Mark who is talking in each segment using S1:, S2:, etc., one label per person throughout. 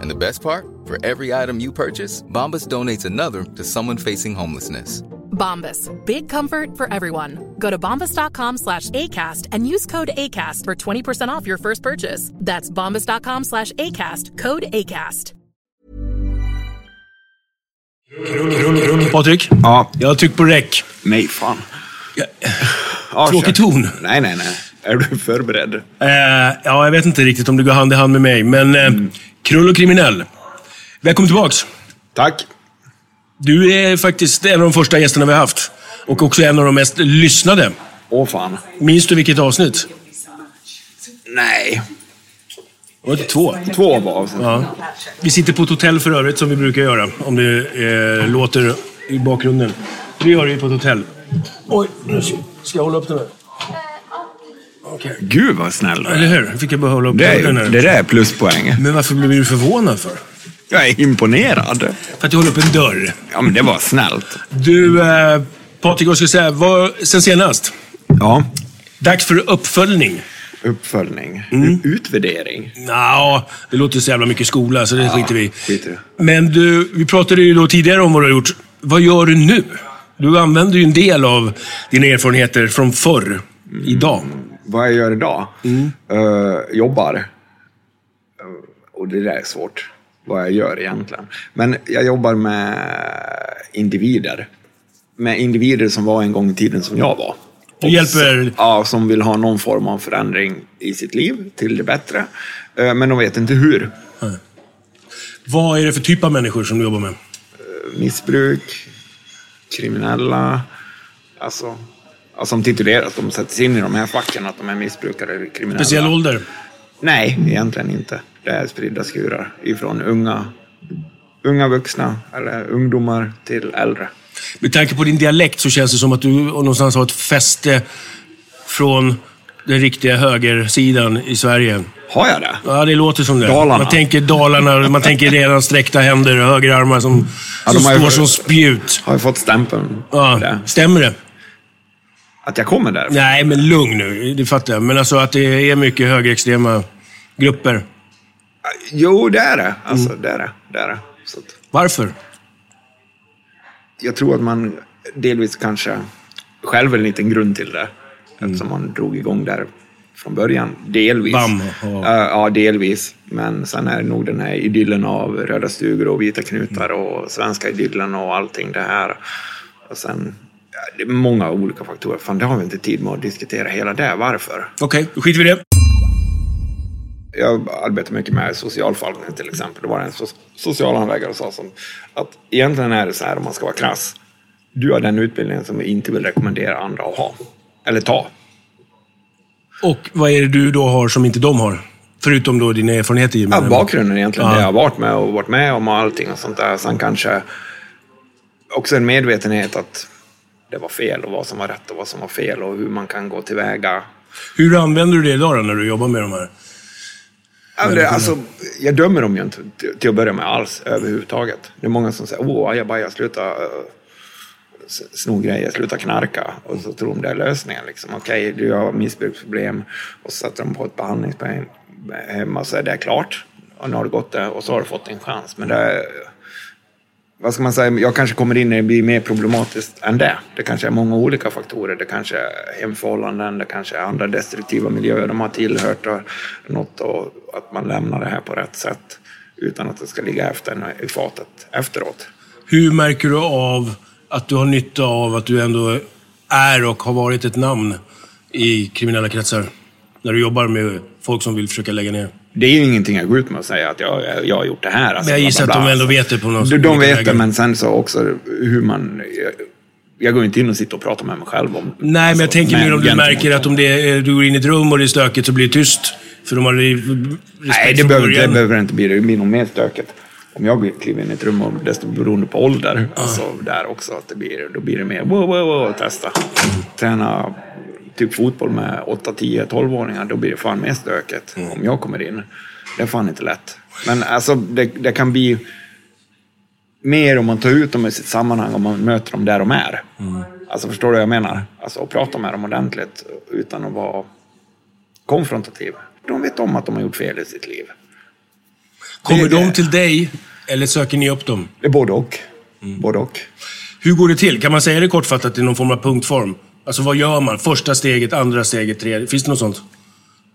S1: And the best part? For every item you purchase, Bombas donates another to someone facing homelessness.
S2: Bombas. Big comfort for everyone. Go to bombas.com slash ACAST and use code ACAST for 20% off your first purchase. That's bombas.com slash ACAST. Code ACAST.
S3: Patrik,
S4: Ja,
S3: jag har tryckt på räck.
S4: nej fan.
S3: Ja,
S4: Ja,
S3: Tråkig ton.
S4: Nej, nej, nej. Är du förberedd?
S3: Eh, ja, jag vet inte riktigt om det går hand i hand med mig, men eh, Krull och kriminell. Välkommen tillbaks.
S4: Tack.
S3: Du är faktiskt en av de första gästerna vi har haft. Och också en av de mest lyssnade.
S4: Åh fan.
S3: Minns du vilket avsnitt?
S4: Nej.
S3: Det var inte två.
S4: Två var avsnitt.
S3: Ja. Vi sitter på ett hotell för övrigt, som vi brukar göra. Om det eh, låter i bakgrunden. Det gör vi på ett hotell. Oj, nu ska jag hålla upp den här. Okej.
S4: Gud vad snäll
S3: Eller hur? Fick jag bara hålla upp
S4: Det, det där är pluspoäng.
S3: Men varför blev du förvånad för?
S4: Jag är imponerad.
S3: För att jag håller upp en dörr.
S4: Ja, men det var snällt.
S3: Du, eh, Patrik, jag säga, vad, sen senast?
S4: Ja.
S3: Dags för uppföljning.
S4: Uppföljning.
S3: Mm.
S4: Utvärdering.
S3: Ja, det låter så jävla mycket skola, så det skiter vi
S4: skiter.
S3: Men du, vi pratade ju då tidigare om vad du har gjort. Vad gör du nu? Du använder ju en del av dina erfarenheter från förr, idag.
S4: Vad jag gör idag? Eh, jobbar. Eh, och det där är svårt. Vad jag gör egentligen. Men jag jobbar med individer. Med individer som var en gång i tiden som jag var.
S3: Du hjälper-
S4: Ja, som vill ha någon form av förändring i sitt liv till det bättre. Eh, Men de vet inte hur.
S3: Vad är det för typ av människor som du jobbar med?
S4: Missbruk, kriminella, alltså, som tituleras, de sätts in i de här facken att de är missbrukare eller kriminella.
S3: Speciell ålder?
S4: Nej, egentligen inte. Det är spridda skurar ifrån unga, unga vuxna eller ungdomar till äldre.
S3: Med tanke på din dialekt så känns det som att du någonstans har ett fäste från den riktiga högersidan i Sverige.
S4: Har jag det?
S3: Ja, det låter som det.
S4: Dalarna.
S3: Man tänker Dalarna, man tänker redan sträckta händer och högerarmar som,
S4: Ja,
S3: som
S4: har ju-
S3: står som spjut.
S4: Har jag fått stämpeln
S3: Ja,
S4: det?
S3: stämmer det?
S4: Att jag kommer där?
S3: Nej, men lugn nu. Det fattar jag. Men alltså att det är mycket högerextrema grupper.
S4: Jo, det är det. Alltså,
S3: Mm.
S4: det är det. det, är det. Att,
S3: Varför?
S4: jag tror att man delvis kanske själv är en liten grund till det. Eftersom man drog igång där från början. Delvis.
S3: Bam. Ja.
S4: Ja. delvis. Men sen är det nog den här idyllen av röda stugor och vita knutar och svenska idyllen och allting det här. Och sen, det är många olika faktorer. Fan, det har vi inte tid med att diskutera hela det. Varför?
S3: Okej, då skiter vi i det.
S4: Jag arbetar mycket med socialförvaltningen till exempel. Det var en so- socialhandläggare som sa som att egentligen är det så här om man ska vara krass. Du har den utbildningen som vi inte vill rekommendera andra att ha. Eller ta.
S3: Och vad är det du då har som inte de har? Förutom då dina erfarenheter?
S4: Ja, bakgrunden egentligen.
S3: Ja.
S4: Det jag har varit med och varit med om och allting och sånt där. Sen kanske också en medvetenhet att det var fel och vad som var rätt och vad som var fel och hur man kan gå tillväga.
S3: Hur använder du det idag då, när du jobbar med de här?
S4: Alltså, jag dömer dem ju inte till, att börja med alls överhuvudtaget. Det är många som säger åh, ajabaja, sluta uh, sno grejer, sluta knarka. Och så tror de det är lösningen. Liksom. Okej, du har missbruksproblem och så sätter de på ett behandlingshem hemma så är det klart. Och nu har du gått det och så har du fått en chans. Men det är, vad ska man säga, jag kanske kommer in när det blir mer problematiskt än det. Det kanske är många olika faktorer. Det kanske är hemförhållanden, det kanske är andra destruktiva miljöer de har tillhört och något och att man lämnar det här på rätt sätt utan att det ska ligga efter en i fatet efteråt.
S3: Hur märker du av att du har nytta av att du ändå är och har varit ett namn i kriminella kretsar? När du jobbar med folk som vill försöka lägga ner?
S4: Det är ju ingenting jag går ut med och säga att jag, jag har gjort det här. Alltså,
S3: Men jag gissar att de ändå vet det på något
S4: De, de vet det, men sen så också hur man... Jag, jag går inte in och sitter och pratar med mig själv om...
S3: Nej, men
S4: alltså,
S3: jag tänker
S4: men
S3: mer om du märker att om det är, du går in i ett rum och det är stökigt så blir det tyst. För de har
S4: Nej, det behöver, det behöver inte bli. Det blir nog mer stökigt. Om jag kliver in i ett rum, och desto beroende på ålder, alltså där också, att det blir, då blir det mer wow, wow, wow, testa. Träna typ fotboll med 8, 10, 12-åringar, då blir det fan mer stökigt om jag kommer in. Det är fan inte lätt. Men alltså, det, det kan bli mer om man tar ut dem i sitt sammanhang, om man möter dem där de är. Alltså förstår du vad jag menar? Alltså att prata med dem ordentligt utan att vara konfrontativ. De vet om att de har gjort fel i sitt liv.
S3: Kommer
S4: det-
S3: de till dig eller söker ni upp dem?
S4: Det är både och.
S3: Mm.
S4: Både och.
S3: Hur går det till? Kan man säga det kortfattat i någon form av punktform? Alltså vad gör man? Första steget, andra steget, tredje. Finns det något sånt?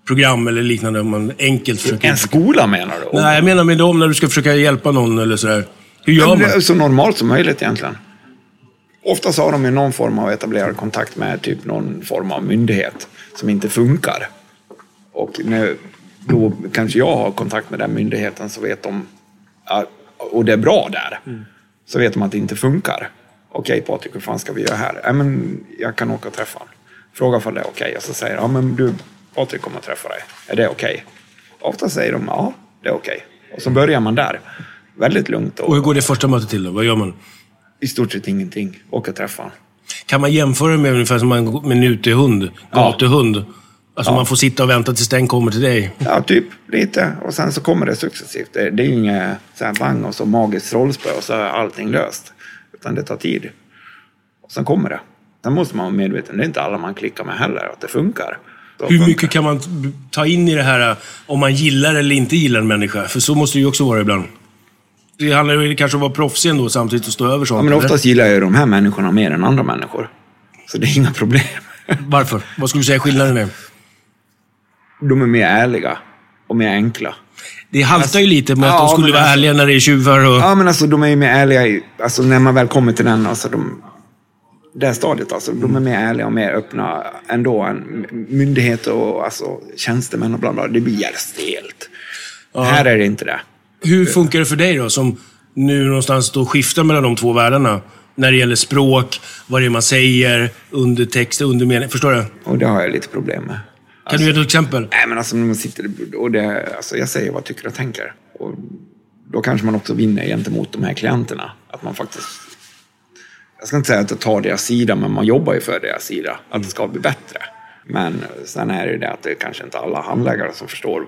S3: Program eller liknande om man enkelt försöker...
S4: En skola menar du?
S3: Nej, jag menar med dem när du ska försöka hjälpa någon eller sådär. Hur gör
S4: men det är
S3: man?
S4: så normalt som möjligt egentligen. Oftast har de ju någon form av etablerad kontakt med typ någon form av myndighet som inte funkar. Och när, då kanske jag har kontakt med den myndigheten så vet de, och det är bra där, så vet de att det inte funkar. Okej Patrik, hur fan ska vi göra här? Ja, men jag kan åka och träffa honom. Fråga om det är okej och så säger ja men du, Patrik kommer att träffa dig. Är det okej? Ofta säger de ja, det är okej. Och så börjar man där. Väldigt lugnt och
S3: Och hur går det första mötet till då? Vad gör man?
S4: i stort sett ingenting. Åka och träffa honom.
S3: Kan man jämföra med ungefär som man med en utehund? Gatuhund? Alltså man får sitta och vänta tills den kommer till dig.
S4: Ja, typ lite. Och sen så kommer det successivt. Det, är inget så här bang och så magiskt trollspö och så är allting löst. Utan det tar tid. Och sen kommer det. Sen måste man vara medveten. Det är inte alla man klickar med heller, att det funkar.
S3: Hur
S4: funkar
S3: mycket kan man ta in i det här om man gillar eller inte gillar en människa? För så måste det ju också vara ibland. Det handlar ju kanske om att vara proffsig ändå samtidigt och stå över sånt.
S4: Ja, men
S3: eller?
S4: oftast gillar jag ju de här människorna mer än andra människor. Så det är inga problem.
S3: Varför? Vad skulle du säga skillnaden är?
S4: De är mer ärliga och mer enkla.
S3: Det haltar ju lite med att
S4: Ja,
S3: de skulle vara
S4: alltså-
S3: ärliga när det är tjuvar och...
S4: Ja, men alltså de är ju mer ärliga i, alltså när man väl kommer till den, alltså de, det här stadiet, alltså de är mer ärliga och mer öppna ändå än myndigheter och alltså, tjänstemän och bla bla. Det blir jävligt stelt. Här är det inte det.
S3: Hur funkar det för dig då, som nu någonstans då skiftar mellan de två världarna? När det gäller språk, vad det är man säger, undertext, undermening. Förstår du?
S4: Och det har jag lite problem med.
S3: Kan du ge ett exempel?
S4: Nej, men alltså man sitter och det, alltså jag säger vad jag tycker och tänker. Och då kanske man också vinner gentemot de här klienterna. Att man faktiskt, jag ska inte säga att jag tar deras sida, men man jobbar ju för deras sida. Att det ska bli bättre. Men sen är det ju det att det är kanske inte alla handläggare som förstår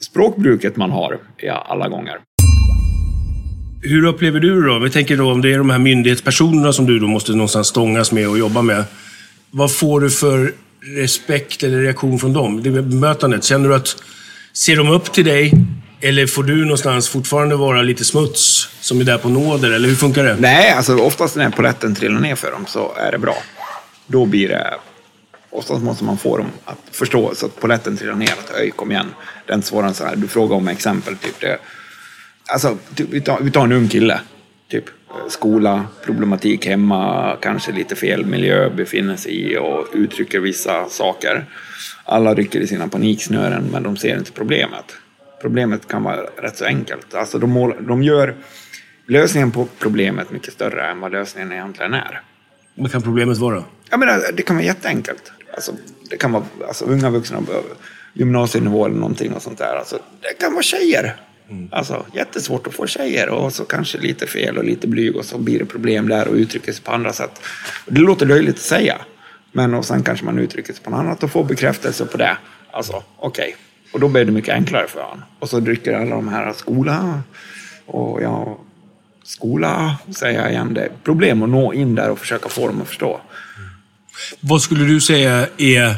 S4: språkbruket man har i alla gånger.
S3: Hur upplever du då? Vi tänker då om det är de här myndighetspersonerna som du då måste någonstans stångas med och jobba med. Vad får du för respekt eller reaktion från dem? Det bemötandet. Känner du att, ser de upp till dig? Eller får du någonstans fortfarande vara lite smuts som är där på nåder? Eller hur funkar det?
S4: Nej, alltså oftast när polletten trillar ner för dem så är det bra. Då blir det... Oftast måste man få dem att förstå så att polletten trillar ner. Att öj, kom igen. Det är inte svårare än så här. Du frågar om exempel. Typ det, alltså, typ, vi, tar, vi tar en ung kille. Typ skola, problematik hemma, kanske lite fel miljö befinner sig i och uttrycker vissa saker. Alla rycker i sina paniksnören men de ser inte problemet. Problemet kan vara rätt så enkelt. Alltså de, mål, de gör lösningen på problemet mycket större än vad lösningen egentligen är.
S3: Vad kan problemet vara?
S4: Jag menar, det kan vara jätteenkelt. Alltså, det kan vara alltså, unga vuxna. gymnasienivå eller någonting och sånt där. Alltså, det kan vara tjejer. Mm. Alltså jättesvårt att få tjejer och så kanske lite fel och lite blyg och så blir det problem där och uttrycker sig på andra sätt. Det låter löjligt att säga. Men och sen kanske man uttrycker sig på något annat och får bekräftelse på det. Alltså, okej. Okay. Och då blir det mycket enklare för honom. Och så dricker alla de här skola och ja, skola säger jag igen. Det är problem att nå in där och försöka få dem att förstå.
S3: Vad skulle du säga är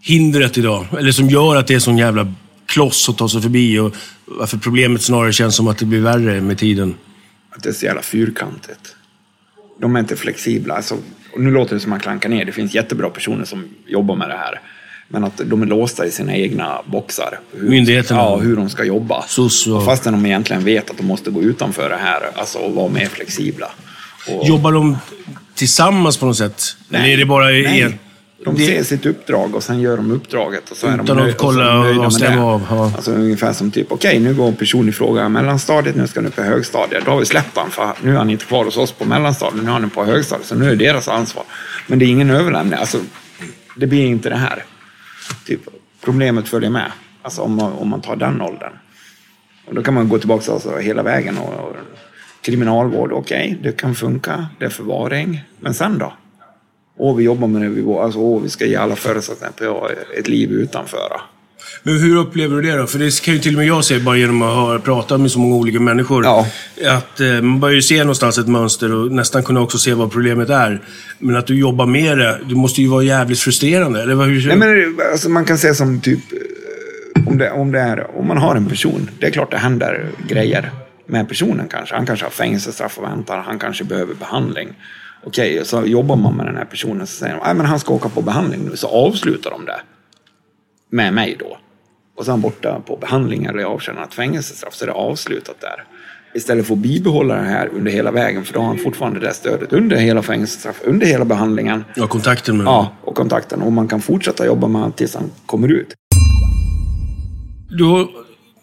S3: hindret idag? Eller som gör att det är sån jävla kloss att ta sig förbi och varför problemet snarare känns som att det blir värre med tiden?
S4: Att det är så jävla fyrkantigt. De är inte flexibla. Alltså, nu låter det som att man klankar ner. Det finns jättebra personer som jobbar med det här. Men att de är låsta i sina egna boxar.
S3: Hur, Myndigheterna?
S4: Ja, hur de ska jobba.
S3: SOS och...
S4: Fastän de egentligen vet att de måste gå utanför det här alltså, och vara mer flexibla. Och...
S3: Jobbar de tillsammans på något sätt?
S4: Nej.
S3: Eller är det bara
S4: Nej.
S3: en?
S4: De
S3: Det-
S4: ser sitt uppdrag och sen gör de uppdraget. Och så är
S3: Utan
S4: de
S3: att
S4: nöj- och så är
S3: kolla
S4: de
S3: och
S4: nöjda med
S3: stämma av, ja.
S4: Alltså ungefär som typ, okej nu går person i fråga mellanstadiet, nu ska nu på högstadiet. Då har vi släppt han för nu är han inte kvar hos oss på mellanstadiet, nu är han på högstadiet. Så nu är det deras ansvar. Men det är ingen överlämning. Alltså, det blir inte det här. Typ, problemet följer med. Alltså om man, om man tar den åldern. Och då kan man gå tillbaka alltså, hela vägen. Och, och kriminalvård, okej, det kan funka. Det är förvaring. Men sen då? Och vi jobbar med det vi går. Alltså, åh, vi ska ge alla förutsättningar på ett liv utanför.
S3: Men hur upplever du det då? För det kan ju till och med jag se bara genom att höra, prata med så många olika människor.
S4: Ja.
S3: Att eh, man börjar ju se någonstans ett mönster och nästan kunna också se vad problemet är. Men att du jobbar med det, det måste ju vara jävligt frustrerande. Eller hur,
S4: Nej, men alltså, man kan säga som typ, eh, om, det, om, det är, om man har en person, det är klart det händer grejer med personen kanske. Han kanske har fängelsestraff och väntar, han kanske behöver behandling. Okej, så jobbar man med den här personen så säger de, "Nej, men han ska åka på behandling nu, så avslutar de det. Med mig då. Och han borta på behandling eller avtjänar ett fängelsestraff, så är det avslutat där. Istället för att bibehålla det här under hela vägen, för då har han fortfarande det stödet under hela fängelsestraffet, under hela behandlingen.
S3: Ja, kontakten med
S4: Ja, och kontakten. Och man kan fortsätta jobba med honom tills han kommer ut.
S3: Du har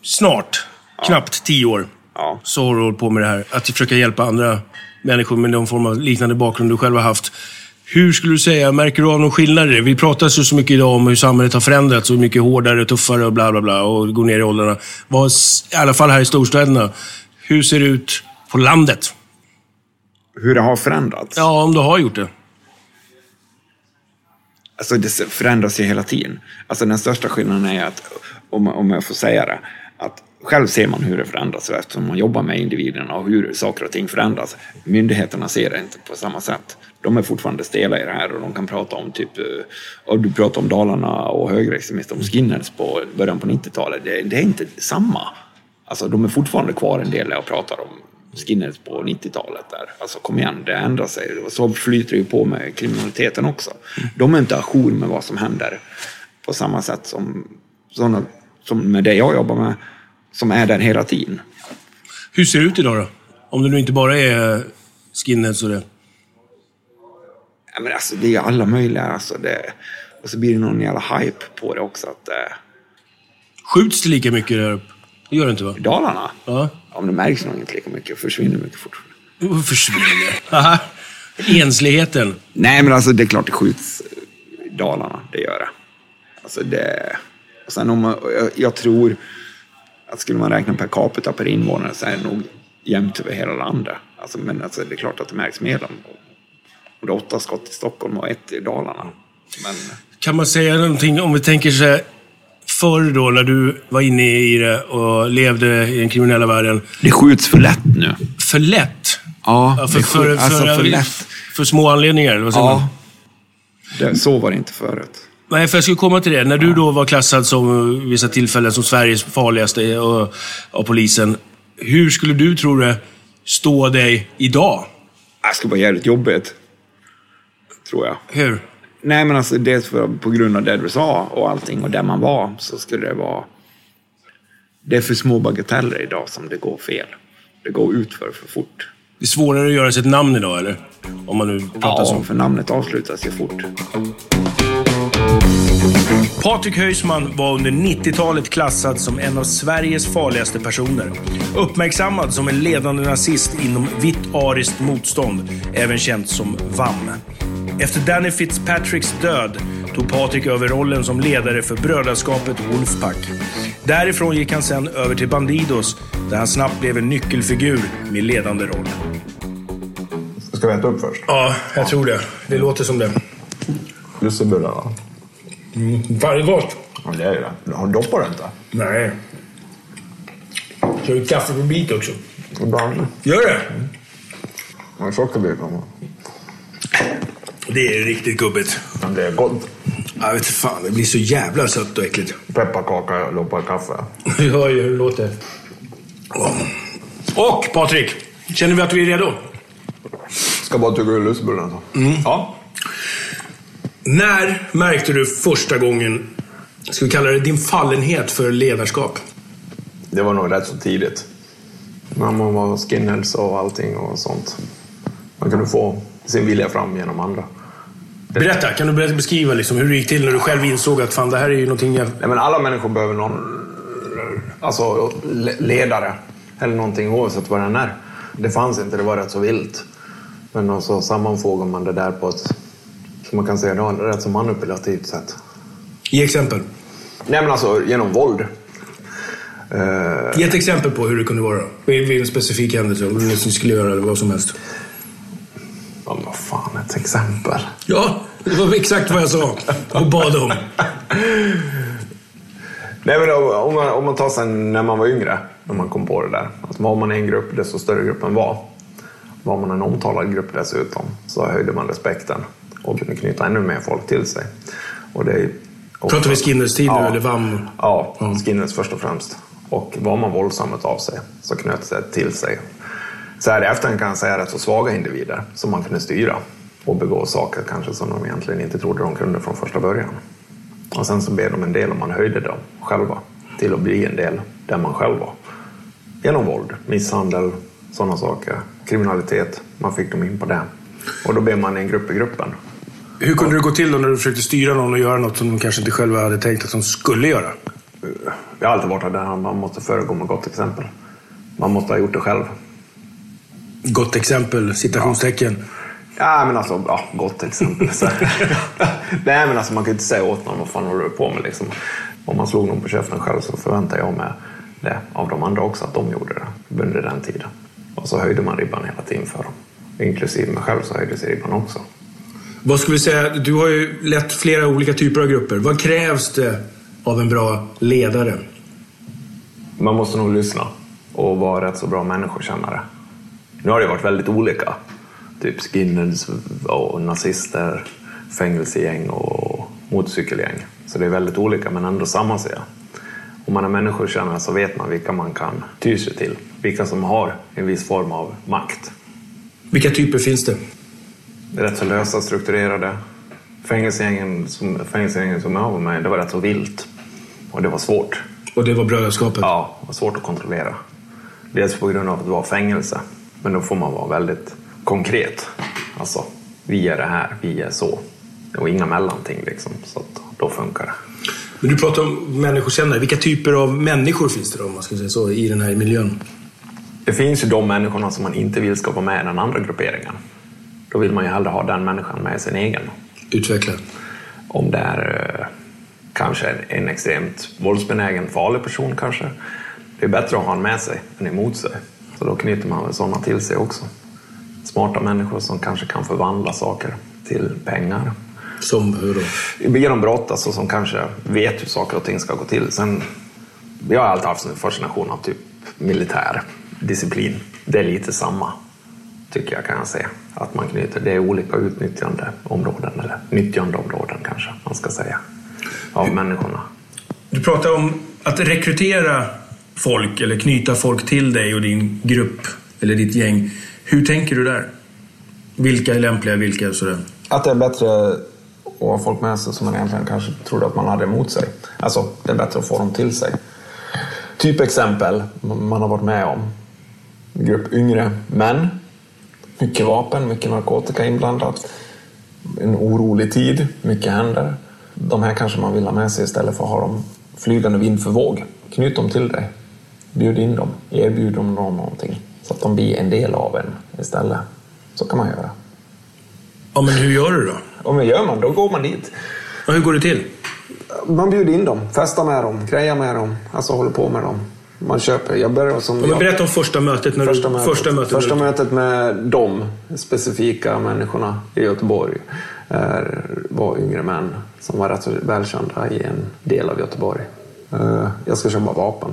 S3: snart, knappt tio år,
S4: Ja.
S3: så har du hållit på med det här. Att försöka hjälpa andra människor med någon form av liknande bakgrund du själv har haft. Hur skulle du säga, märker du av någon skillnad i det? Vi pratar så mycket idag om hur samhället har förändrats och hur mycket hårdare, tuffare och bla bla bla och går ner i åldrarna. Vad, I alla fall här i storstäderna. Hur ser det ut på landet?
S4: Hur det har förändrats?
S3: Ja, om du har gjort det.
S4: Alltså det förändras ju hela tiden. Alltså den största skillnaden är att, om, om jag får säga det, själv ser man hur det förändras eftersom man jobbar med individerna och hur saker och ting förändras. Myndigheterna ser det inte på samma sätt. De är fortfarande stela i det här och de kan prata om typ, eh, och du pratar om Dalarna och högerextremister, om skinheads på början på 90-talet. Det, det är inte samma. Alltså de är fortfarande kvar en del och pratar om skinheads på 90-talet där. Alltså kom igen, det ändrar sig. Och så flyter det ju på med kriminaliteten också. De är inte ajour med vad som händer på samma sätt som, såna, som med det jag jobbar med, som är där hela tiden.
S3: Hur ser det ut idag då? Om det nu inte bara är skinheads och det.
S4: Ja, men alltså, det är alla möjliga. Alltså, det, och så blir det någon jävla hype på det också. Att, eh,
S3: Skjuts det lika mycket där uppe? Det gör det inte va?
S4: I Dalarna?
S3: Ja.
S4: Ja, men det märks nog inte lika mycket. Försvinner mycket fortfarande.
S3: Försvinner. Aha. Ensligheten.
S4: Nej, men alltså det är klart det skjuts i Dalarna. Det gör det. Alltså det... Och sen om man, jag, jag tror att skulle man räkna per capita per invånare så är det nog jämnt över hela landet. Alltså, men alltså, det är klart att det märks mer. om- om det är åtta skott i Stockholm och ett i Dalarna. Men
S3: Kan man säga någonting om vi tänker så här, förr då när du var inne i det och levde i den kriminella världen.
S4: det skjuts för lätt nu.
S3: För lätt?
S4: Ja,
S3: för, för,
S4: skjuts, alltså
S3: för,
S4: för lätt.
S3: för små anledningar? eller Vad säger man?
S4: Ja. Det, så var det inte förut.
S3: Nej, för jag skulle komma till det. När du då var klassad som vid vissa tillfällen som Sveriges farligaste och, av polisen. Hur skulle du, tror du, stå dig idag?
S4: Det skulle vara jävligt jobbigt. Tror jag.
S3: Hur?
S4: Nej, men alltså dels för, på grund av det du sa och allting och där man var så skulle det vara... Det är för små bagateller idag som det går fel. Det går utför för fort.
S3: Det är svårare att göra sig ett namn idag, eller? Om man nu pratar
S4: Ja,
S3: så.
S4: för namnet avslutas ju fort.
S3: Patrik Höjsman var under 90-talet klassad som en av Sveriges farligaste personer. Uppmärksammad som en ledande nazist inom vitt ariskt motstånd, även känt som VAM. Efter Danny Fitzpatricks död tog Patrik över rollen som ledare för brödraskapet Wolfpack. Därifrån gick han sen över till Bandidos, där han snabbt blev en nyckelfigur med ledande roll.
S5: Ska vi äta upp först?
S3: Ja, jag tror det. Det låter som det.
S5: Lussebullarna?
S3: Mm. Fan, det är gott.
S5: Ja, det är det. Har du inte?
S3: Nej. Kör du kaffe på bit också?
S5: Ibland.
S3: Gör det?
S5: Ja, sockerbit.
S3: Det är riktigt gubbigt.
S5: Men det är gott.
S3: Jag vet fan, det blir så jävla sött och äckligt.
S5: Pepparkaka, loppar kaffe.
S3: Du hör ju hur det låter. Och Patrik, känner vi att vi är redo?
S5: Ska bara tugga ur lussebullen.
S3: Mm.
S5: Ja.
S3: När märkte du första gången, ska vi kalla det din fallenhet för ledarskap?
S5: Det var nog rätt så tidigt. När man var skinheads och allting och sånt. Man kunde få sin vilja fram genom andra.
S3: Berätta, kan du beskriva liksom hur det gick till när du själv insåg att fan, det här är ju någonting jag...
S5: Nej, men alla människor behöver någon alltså, le- ledare. Eller någonting oavsett vad den är. Det fanns inte, det var rätt så vilt. Men så sammanfogar man det där på ett, som man kan säga, då, rätt så manipulativt sätt.
S3: Ge exempel.
S5: Nej men alltså genom våld.
S3: Ge ett exempel på hur det kunde vara. Vid vid en specifik händelse, om du liksom skulle göra eller vad som helst.
S5: Ja, vad fan, ett exempel.
S3: Ja, det var exakt vad jag sa och bad om.
S5: Nej, men om, man, om man tar sen när man var yngre, när man kom på det där. Alltså, var man i en grupp, desto större gruppen var. Var man en omtalad grupp dessutom, så höjde man respekten och knyta ännu mer folk till sig. Och det ofta-
S3: Pratar vi Skinners tid nu, eller VAM?
S5: Ja, Skinners först och främst. Och var man våldsam av sig så knöt det till sig. Så här i efterhand kan jag säga rätt så svaga individer som man kunde styra och begå saker kanske som de egentligen inte trodde de kunde från första början. Och sen så blev de en del och man höjde dem själva till att bli en del där man själv var. Genom våld, misshandel, sådana saker, kriminalitet. Man fick dem in på det. Och då blev man en grupp i gruppen.
S3: Hur kunde det gå till då när du försökte styra någon och göra något som de kanske inte själva hade tänkt att de skulle göra?
S5: Jag har alltid varit där man måste föregå med gott exempel. Man måste ha gjort det själv.
S3: Gott exempel, citationstecken.
S5: Ja, men alltså, ja, gott exempel. Nej, men alltså man kan ju inte säga åt någon vad fan håller du på med liksom. Om man slog någon på käften själv så förväntar jag mig det av de andra också, att de gjorde det under den tiden. Och så höjde man ribban hela tiden för dem. Inklusive mig själv så höjdes ribban också.
S3: Vad skulle vi säga, du har ju lett flera olika typer av grupper. Vad krävs det av en bra ledare?
S5: Man måste nog lyssna och vara rätt så bra människokännare. Nu har det varit väldigt olika. Typ skinheads och nazister, fängelsegäng och motorcykelgäng. Så det är väldigt olika men ändå samma ser jag. Om man är människokännare så vet man vilka man kan ty sig till. Vilka som har en viss form av makt.
S3: Vilka typer finns det?
S5: Rätt så lösa, strukturerade. Fängelsegängen som, fängelsegängen som jag var med det var rätt så vilt. Och det var svårt.
S3: Och det var brödraskapet?
S5: Ja, det var svårt att kontrollera. Dels på grund av att det var fängelse. Men då får man vara väldigt konkret. Alltså, vi är det här, vi är så. Och inga mellanting liksom. Så att då funkar det.
S3: Men du pratar om människokännare. Vilka typer av människor finns det då, om man ska säga så, i den här miljön?
S5: Det finns ju de människorna som man inte vill ska vara med i den andra grupperingen. Då vill man ju hellre ha den människan med sin egen.
S3: Utveckla.
S5: Om det är eh, kanske en, en extremt våldsbenägen, farlig person kanske. Det är bättre att ha han med sig än emot sig. Så då knyter man väl sådana till sig också. Smarta människor som kanske kan förvandla saker till pengar.
S3: Som hur då?
S5: Genom brott, alltså som kanske vet hur saker och ting ska gå till. Sen, jag har alltid haft en fascination av typ militär disciplin. Det är lite samma, tycker jag kan jag säga. Att man knyter, det är olika utnyttjandeområden, eller nyttjandeområden kanske man ska säga, av människorna.
S3: Du pratar om att rekrytera folk eller knyta folk till dig och din grupp eller ditt gäng. Hur tänker du där? Vilka är lämpliga, vilka är sådär?
S5: Att det är bättre att ha folk med sig som man egentligen kanske trodde att man hade emot sig. Alltså, det är bättre att få dem till sig. Typ exempel man har varit med om. Grupp yngre män. Mycket vapen, mycket narkotika inblandat. En orolig tid, mycket händer. De här kanske man vill ha med sig istället för att ha dem flygande vind för våg. Knyt dem till dig. Bjud in dem. Erbjud dem någonting. Så att de blir en del av en istället. Så kan man göra.
S3: Ja, men hur gör du då?
S5: Om vad gör man? Då går man dit.
S3: Och hur går det till?
S5: Man bjuder in dem, festar med dem, grejar med dem, alltså håller på med dem. Man köper. Jag börjar som...
S3: Men berätta om första mötet. När
S5: Första
S3: du,
S5: mötet,
S3: Första mötet,
S5: första mötet med de specifika människorna i Göteborg var yngre män som var rätt så välkända i en del av Göteborg. Eh, Jag ska köpa vapen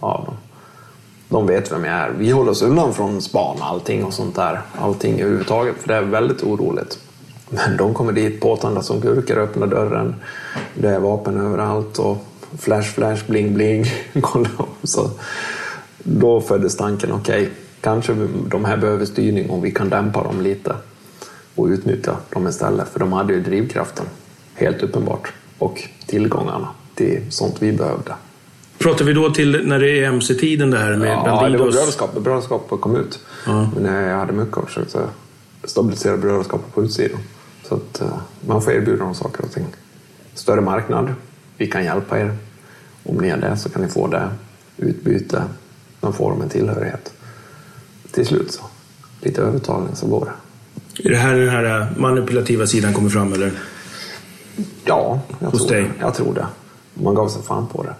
S5: av dem. De vet vem jag är. Vi håller oss undan från span allting och sånt där. Allting överhuvudtaget, för det är väldigt oroligt. Men de kommer dit påtända som gurkor, öppnar dörren. Det är vapen överallt och flash, flash, bling, bling. Kolla. Så då föddes tanken, okej, kanske de här behöver styrning om vi kan dämpa dem lite och utnyttja dem istället. För de hade ju drivkraften, helt uppenbart, och tillgångarna till sånt vi behövde.
S3: Pratar vi då till när det är MC-tiden det här med
S5: Ja, det var
S3: Bandidos?
S5: brödraskapet. Brödraskapet kom ut. Men eh, jag hade mycket att försöka stabilisera brödraskapet på utsidan. Så att eh, man får erbjuda dem saker och ting. Större marknad. Vi kan hjälpa er. Om ni är det så kan ni få det. Utbyte. Får de en tillhörighet. Till slut så. Lite övertalning så går det.
S3: Är det här den här äh, manipulativa sidan kommer fram eller?
S5: Ja, jag
S3: Hos
S5: tror,
S3: dig?
S5: Det. jag tror det. Man gav sig fan på det.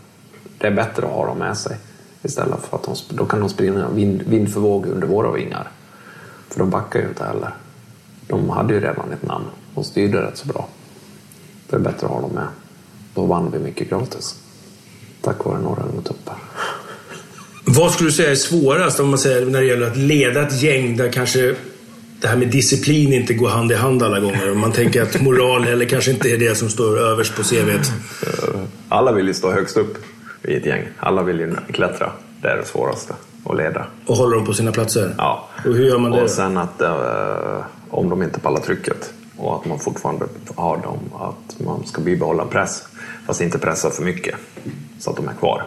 S5: Det är bättre att ha dem med sig. Istället för att de, då kan de springa vind, vind för våg under våra vingar. För de backar ju inte heller. De hade ju redan ett namn. De styrde rätt så bra. Det är bättre att ha dem med. Då vann vi mycket gratis. Tack vare några ungtuppar.
S3: Vad skulle du säga är svårast om man säger när det gäller att leda ett gäng där kanske det här med disciplin inte går hand i hand alla gånger. Om man tänker att moral eller kanske inte är det som står överst på CVt.
S5: Alla vill ju stå högst upp i ett gäng. Alla vill ju klättra. Det är det svåraste. Att leda.
S3: Och håller dem på sina platser.
S5: Ja.
S3: Och hur gör man det?
S5: Och sen att eh, om de inte pallar trycket och att man fortfarande har dem, att man ska bibehålla press. Fast inte pressa för mycket så att de är kvar.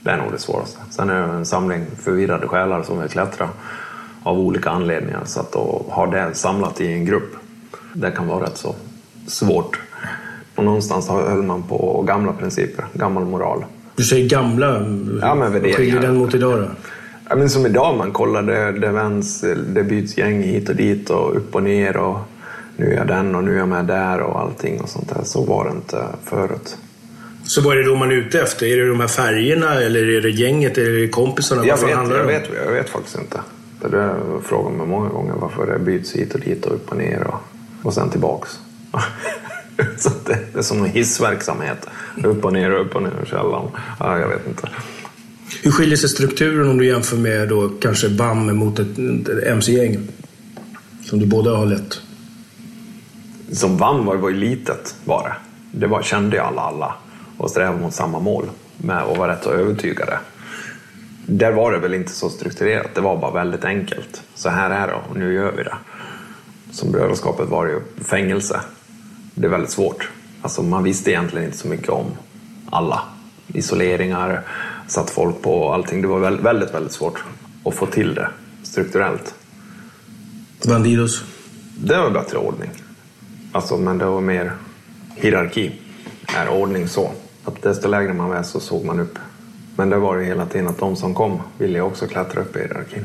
S5: Det är nog det svåraste. Sen är det en samling förvirrade själar som vill klättra av olika anledningar. Så att ha det samlat i en grupp, det kan vara rätt så svårt. Och någonstans höll man på gamla principer, gammal moral.
S3: Du säger gamla.
S5: Ja, men
S3: Vad skiljer den mot idag då?
S5: Ja, men som idag, man kollar, det, det, vänds, det byts gäng hit och dit och upp och ner och nu är jag den och nu är jag med där och allting och sånt där. Så var det inte förut.
S3: Så vad är det då man är ute efter? Är det de här färgerna eller är det gänget? Eller är det kompisarna?
S5: Jag vet, jag, vet, jag vet faktiskt inte. Det där frågat mig många gånger varför det byts hit och dit och upp och ner och, och sen tillbaks. så det, det är som en hissverksamhet. Upp och ner och upp och ner i källaren. Ja, jag vet inte.
S3: Hur skiljer sig strukturen om du jämför med då kanske BAM mot ett, ett MC-gäng? Som du båda har lett.
S5: Som vann var, var ju litet var det. Var, kände ju alla alla och strävade mot samma mål med att vara rätt så övertygade. Där var det väl inte så strukturerat, det var bara väldigt enkelt. Så här är det och nu gör vi det. Som brödraskapet var det ju fängelse. Det är väldigt svårt. Alltså man visste egentligen inte så mycket om alla. Isoleringar, satt folk på allting. Det var väl- väldigt, väldigt svårt att få till det strukturellt.
S3: Bandidos.
S5: Det var bättre ordning. Alltså, men det var mer hierarki. Är ordning så. Att desto lägre man var så såg man upp. Men det var det hela tiden att de som kom ville också klättra upp i hierarkin.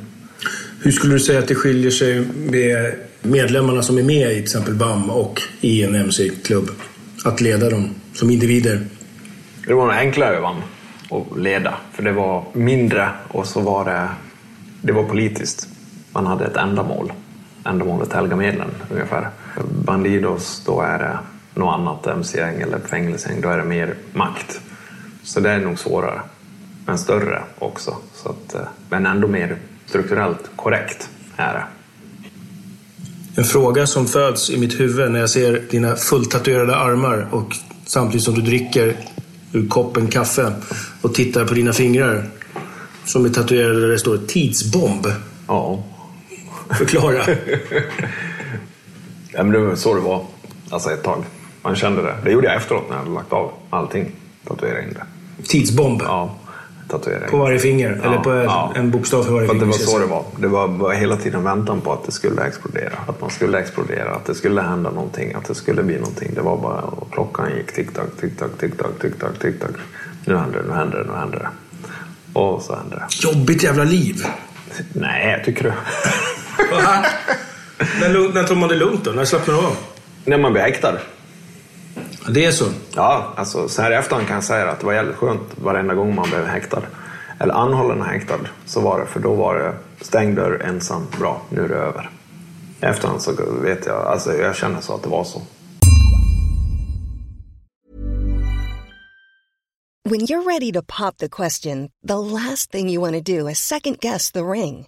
S3: Hur skulle du säga att det skiljer sig med medlemmarna som är med i till exempel BAM och i en MC-klubb? Att leda dem som individer.
S5: Det var nog enklare vann att leda. För det var mindre och så var det, det var politiskt. Man hade ett ändamål. Ändamålet helga medlen ungefär. Bandidos, då är det något annat MC-gäng eller fängelsegäng. Då är det mer makt. Så det är nog svårare. Men större också. Så att, eh, men ändå mer strukturellt korrekt är det.
S3: En fråga som föds i mitt huvud när jag ser dina fulltatuerade armar och samtidigt som du dricker ur koppen kaffe och tittar på dina fingrar som är tatuerade där det står tidsbomb.
S5: Ja.
S3: Förklara.
S5: ja men det var så det var. Alltså ett tag. Man kände det. Det gjorde jag efteråt när jag hade lagt av allting. Tatuera in det.
S3: Tidsbomb.
S5: Ja, tatuera in
S3: På varje finger? Eller på
S5: ja.
S3: en bokstav för varje
S5: För
S3: finger?
S5: det var så det var. Det var, var hela tiden väntan på att det skulle explodera. Att man skulle explodera, att det skulle hända någonting, att det skulle bli någonting. Det var bara, och klockan gick tick-tack, tick-tack, tick-tack, tick-tack, tick-tack. Nu händer det, nu händer det, nu händer det. Och så händer det.
S3: Jobbigt jävla liv.
S5: Nej, tycker du?
S3: när, när tog man det lugnt då? När slappnade du av?
S5: När man blir häktad.
S3: Det är så?
S5: Ja, alltså så här i efterhand kan jag säga att det var jävligt skönt varenda gång man blev häktad. Eller anhållen och häktad, så var det. För då var det stängd dörr, ensam, bra, nu är det över. I efterhand så vet jag, alltså jag känner så att det var så.
S6: When you're ready to pop the question, the last thing you want to do is second guess the ring.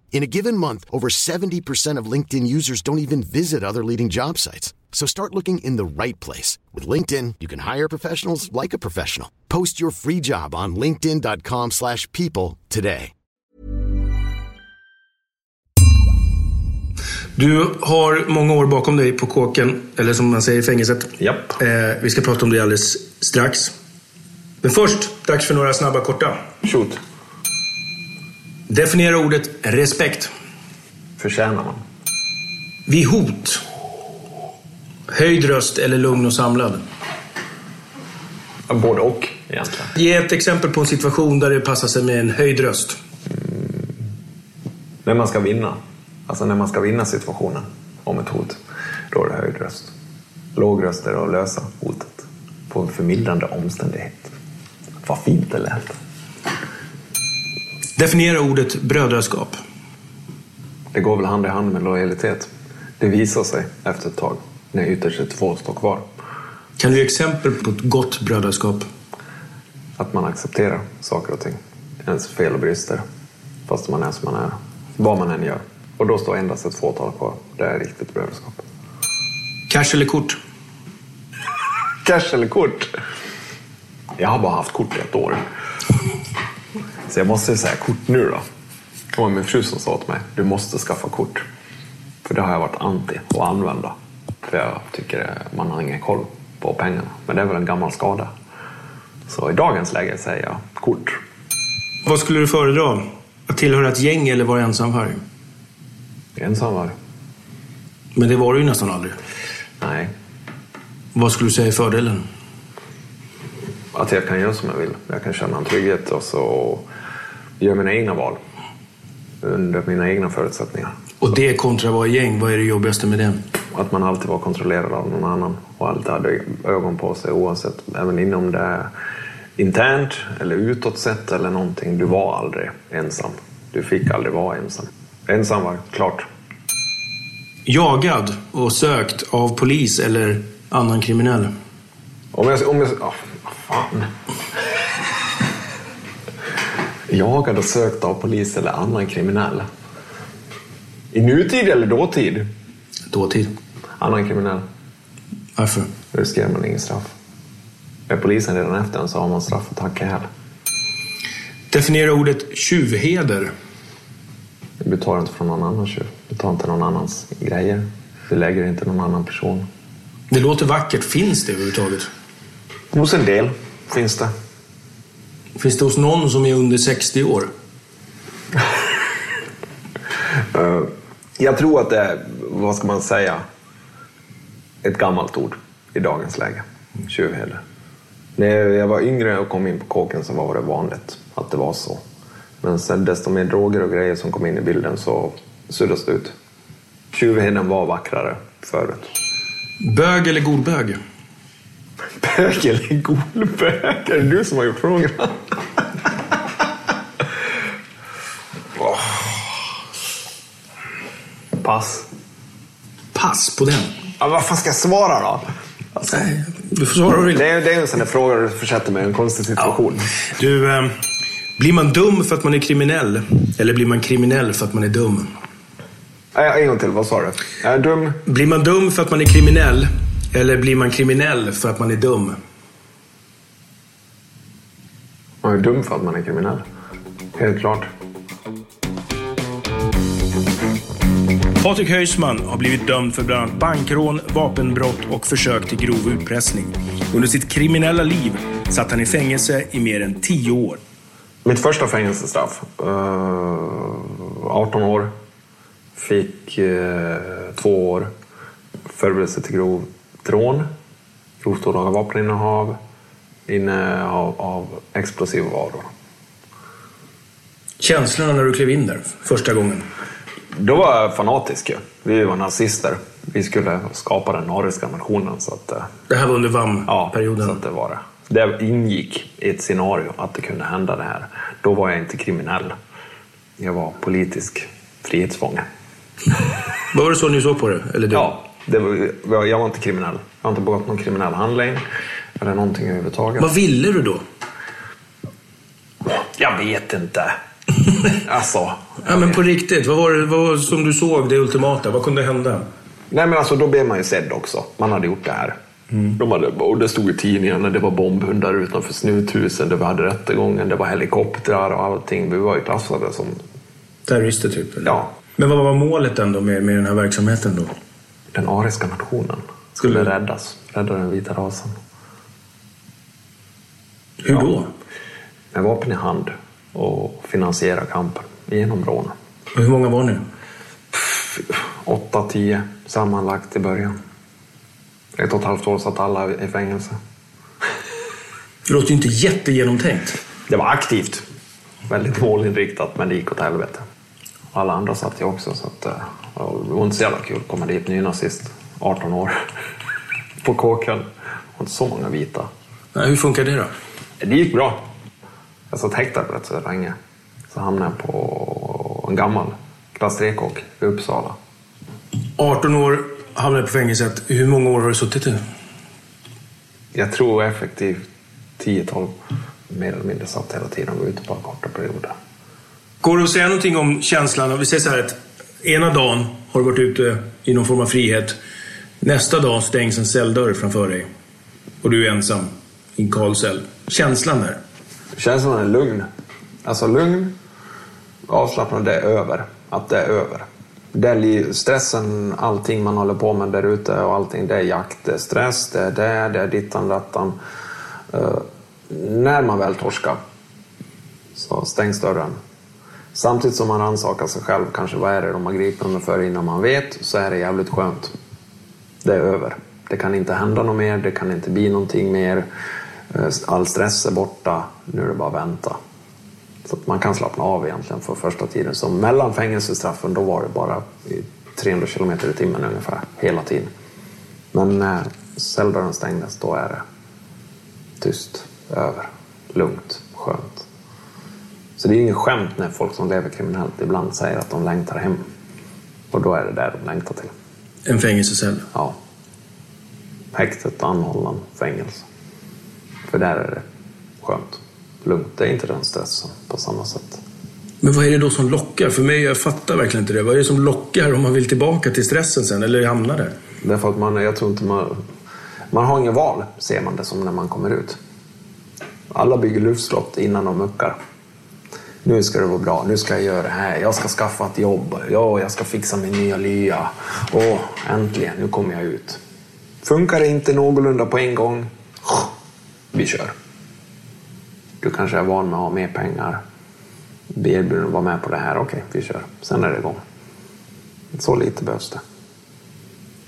S7: In a given month, over 70% of LinkedIn users don't even visit other leading job sites. So start looking in the right place. With LinkedIn, you can hire professionals like a professional. Post your free job on linkedin.com slash people today.
S3: Du har många år bakom dig på kåken, eller som man säger i fängelset.
S5: Japp.
S3: Eh, vi ska prata om det alldeles strax. Men först, dags för några snabba korta.
S5: Shoot.
S3: Definiera ordet respekt.
S5: Förtjänar man.
S3: Vid hot. Höjd röst eller lugn och samlad.
S5: Både och egentligen.
S3: Ge ett exempel på en situation där det passar sig med en höjd röst.
S5: När man ska vinna. Alltså när man ska vinna situationen om ett hot. Då är det höjd röst. Låg röst är att lösa hotet. På en förmildrande omständighet. Vad fint det lät.
S3: Definiera ordet brödraskap.
S5: Det går väl hand i hand med lojalitet. Det visar sig efter ett tag. När ytterst ett få står kvar.
S3: Kan du ge exempel på ett gott brödraskap?
S5: Att man accepterar saker och ting. Ens fel och brister. Fast man är som man är. Vad man än gör. Och då står endast ett fåtal kvar. Det är riktigt brödraskap.
S3: Cash eller kort?
S5: Cash eller kort? Jag har bara haft kort i ett år. Så jag måste säga kort nu då. Det var min fru som sa till mig, du måste skaffa kort. För det har jag varit anti att använda. För jag tycker man har ingen koll på pengarna. Men det är väl en gammal skada. Så i dagens läge säger jag kort.
S3: Vad skulle du föredra? Att tillhöra ett gäng eller vara ensamvarg?
S5: Ensamvarg?
S3: Men det var du ju nästan aldrig.
S5: Nej.
S3: Vad skulle du säga är fördelen?
S5: Att jag kan göra som jag vill. Jag kan känna en trygghet och så göra mina egna val. Under mina egna förutsättningar.
S3: Och det kontra att vara gäng, vad är det jobbigaste med det?
S5: Att man alltid var kontrollerad av någon annan och alltid hade ögon på sig oavsett, även inom det internt eller utåt sett eller någonting. Du var aldrig ensam. Du fick aldrig vara ensam. Ensam var klart.
S3: Jagad och sökt av polis eller annan kriminell?
S5: Om jag... Om jag oh, fan. Jagad och sökt av polis eller annan kriminell. I nutid eller dåtid?
S3: Dåtid.
S5: Annan kriminell.
S3: Varför?
S5: Då riskerar man ingen straff. Är polisen redan efter en så har man straff att tacka ihjäl.
S3: Definiera ordet tjuvheder.
S5: Du tar inte från någon annan tjuv. Du tar inte någon annans grejer. Du lägger inte någon annan person.
S3: Det låter vackert. Finns det överhuvudtaget?
S5: Hos en del finns det.
S3: Finns det hos någon som är under 60 år?
S5: Eh, jag tror att det är, vad ska man säga, ett gammalt ord i dagens läge. Tjuvheder. När jag var yngre och kom in på kåken så var det vanligt att det var så. Men sen desto mer droger och grejer som kom in i bilden så suddas det ut. Tjuvheden var vackrare förut.
S3: Bög eller godbög?
S5: Bög eller golbög? Är det du som har gjort frågan? Åh. Pass.
S3: Pass på den.
S5: Ja, vad fan ska jag svara då? Alltså,
S3: Nej, du får svara vad du vill.
S5: det, är, det är en sån där fråga du försätter mig i en konstig situation.
S3: Du, eh, blir man dum för att man är kriminell? Eller blir man kriminell för att man är dum?
S5: Nej, en gång till, vad sa du? Är jag dum?
S3: Blir man dum för att man är kriminell? Eller blir man kriminell för att man är dum?
S5: Man är dum för att man är kriminell. Helt klart.
S3: Patrik Höjsman har blivit dömd för bland annat bankrån, vapenbrott och försök till grov utpressning. Under sitt kriminella liv satt han i fängelse i mer än tio år.
S5: Mitt första fängelsestraff. eh, 18 år. Fick eh, två år. Förberedelse till grovt rån. Grovt olaga vapeninnehav. Innehav av explosiva varor.
S3: Känslorna när du klev in där första gången?
S5: Då var jag fanatisk ju. Vi var nazister. Vi skulle skapa den ariska nationen. Så att, eh,
S3: Det här var under
S5: Ja,
S3: VAM-perioden?
S5: så att det var det. Det ingick i ett scenario att det kunde hända det här. Då var jag inte kriminell. Jag var politisk frihetsfånge.
S3: Var det så ni såg på det? Eller du?
S5: Ja, var, jag var inte kriminell. Jag har inte begått någon kriminell handling eller någonting överhuvudtaget.
S3: Vad ville du då?
S5: Jag vet inte. alltså.
S3: Ja, men på riktigt, vad var det vad var som du såg det ultimata? Vad kunde hända?
S5: Nej men alltså då blev man ju sedd också. Man hade gjort det här. De hade, och det stod i tidningarna, det var bombhundar utanför snuthusen, det var hade rättegången, det var helikoptrar och allting. Vi var ju klassade som,
S3: Terrorister typ? Eller?
S5: ja,
S3: Men vad var målet ändå med, med den här verksamheten då?
S5: Den ariska nationen skulle
S3: Mm.
S5: räddas. Rädda den vita rasen.
S3: Hur då?
S5: Med vapen i hand och finansiera kampen genom rån.
S3: Hur många var ni?
S5: Åtta, tio sammanlagt i början. Ett och ett halvt år satt alla i fängelse.
S3: Det låter ju inte jättegenomtänkt.
S5: Det var aktivt. Väldigt målinriktat, men det gick åt helvete. Alla andra satt ju också, så att, eh, det var inte så jävla kul att komma dit nynazist, 18 år, på kåken. Var inte så många vita.
S3: Nej, hur funkar det då?
S5: Det gick bra. Jag satt häktad rätt så länge. Så hamnade jag på en gammal klass 3-kåk i Uppsala.
S3: 18 år, hamnade på fängelset. Hur många år har du suttit nu?
S5: Jag tror effektivt 10-12 mer eller mindre satt hela tiden och var ute på korta perioder.
S3: Går det att säga någonting om känslan? Vi säger så här att ena dagen har du varit ute i någon form av frihet. Nästa dag stängs en celldörr framför dig. Och du är ensam i en kal cell. Känslan där?
S5: Känslan är lugn. Alltså lugn, avslappnad, det är över. Att det är över. Det är stressen, allting man håller på med där ute och allting, det är jakt, det är stress, det är det, det är dittan, dattan. Uh, när man väl torskar så stängs dörren. Samtidigt som man rannsakar sig själv, kanske vad är det de har gripit mig för innan man vet, så är det jävligt skönt. Det är över. Det kan inte hända något mer, det kan inte bli någonting mer. Eh, all stress är borta, nu är det bara att vänta. Så att man kan slappna av egentligen för första tiden. Så mellan fängelsestraffen då var det bara 300 kilometer i timmen ungefär, hela tiden. Men när celldörren stängdes, då är det tyst, över, lugnt, skönt. Så det är ingen skämt när folk som lever kriminellt ibland säger att de längtar hem. Och då är det där de längtar till.
S3: En fängelsecell.
S5: Ja. Häktet, anhållan, fängelse. För där är det skönt. Lugnt. Det är inte den stressen på samma sätt.
S3: Men vad är det då som lockar? För mig, jag fattar verkligen inte det. Vad är det som lockar om man vill tillbaka till stressen sen? Eller hamnar där?
S5: Därför att man, jag tror inte man... Man har ingen val, ser man det som när man kommer ut. Alla bygger luftslott innan de muckar. Nu ska det vara bra, nu ska jag göra det här, jag ska skaffa ett jobb, ja, jag ska fixa min nya lya. Åh, äntligen, nu kommer jag ut. Funkar det inte någorlunda på en gång, vi kör. Du kanske är van med att ha mer pengar. Blir erbjuden att vara med på det här, okej, vi kör. Sen är det igång. Så lite behövs det.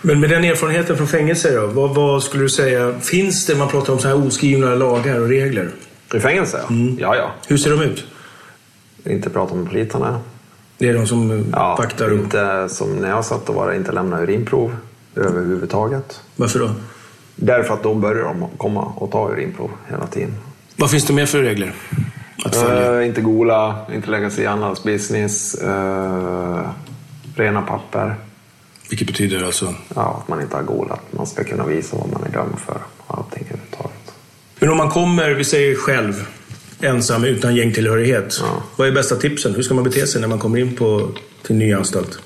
S3: Men med den erfarenheten från fängelse då, vad, vad skulle du säga, finns det, man pratar om så här oskrivna lagar och regler?
S5: I fängelse? Ja, ja.
S3: Hur ser de ut?
S5: Inte prata med plitarna.
S3: Det är de som eh,
S5: Ja,
S3: vaktar och...
S5: inte som när jag satt och var inte lämna urinprov överhuvudtaget.
S3: Varför då?
S5: Därför att då börjar de komma och ta urinprov hela tiden.
S3: Vad finns det mer för regler att följa?
S5: Eh, inte gola, inte lägga sig i andras business. eh, rena papper.
S3: Vilket betyder alltså?
S5: Ja, att man inte har golat. Man ska kunna visa vad man är dömd för. Allting överhuvudtaget.
S3: Men om man kommer, vi säger själv, ensam utan gängtillhörighet. Vad är bästa tipsen? Hur ska man bete sig när man kommer in på till en ny anstalt?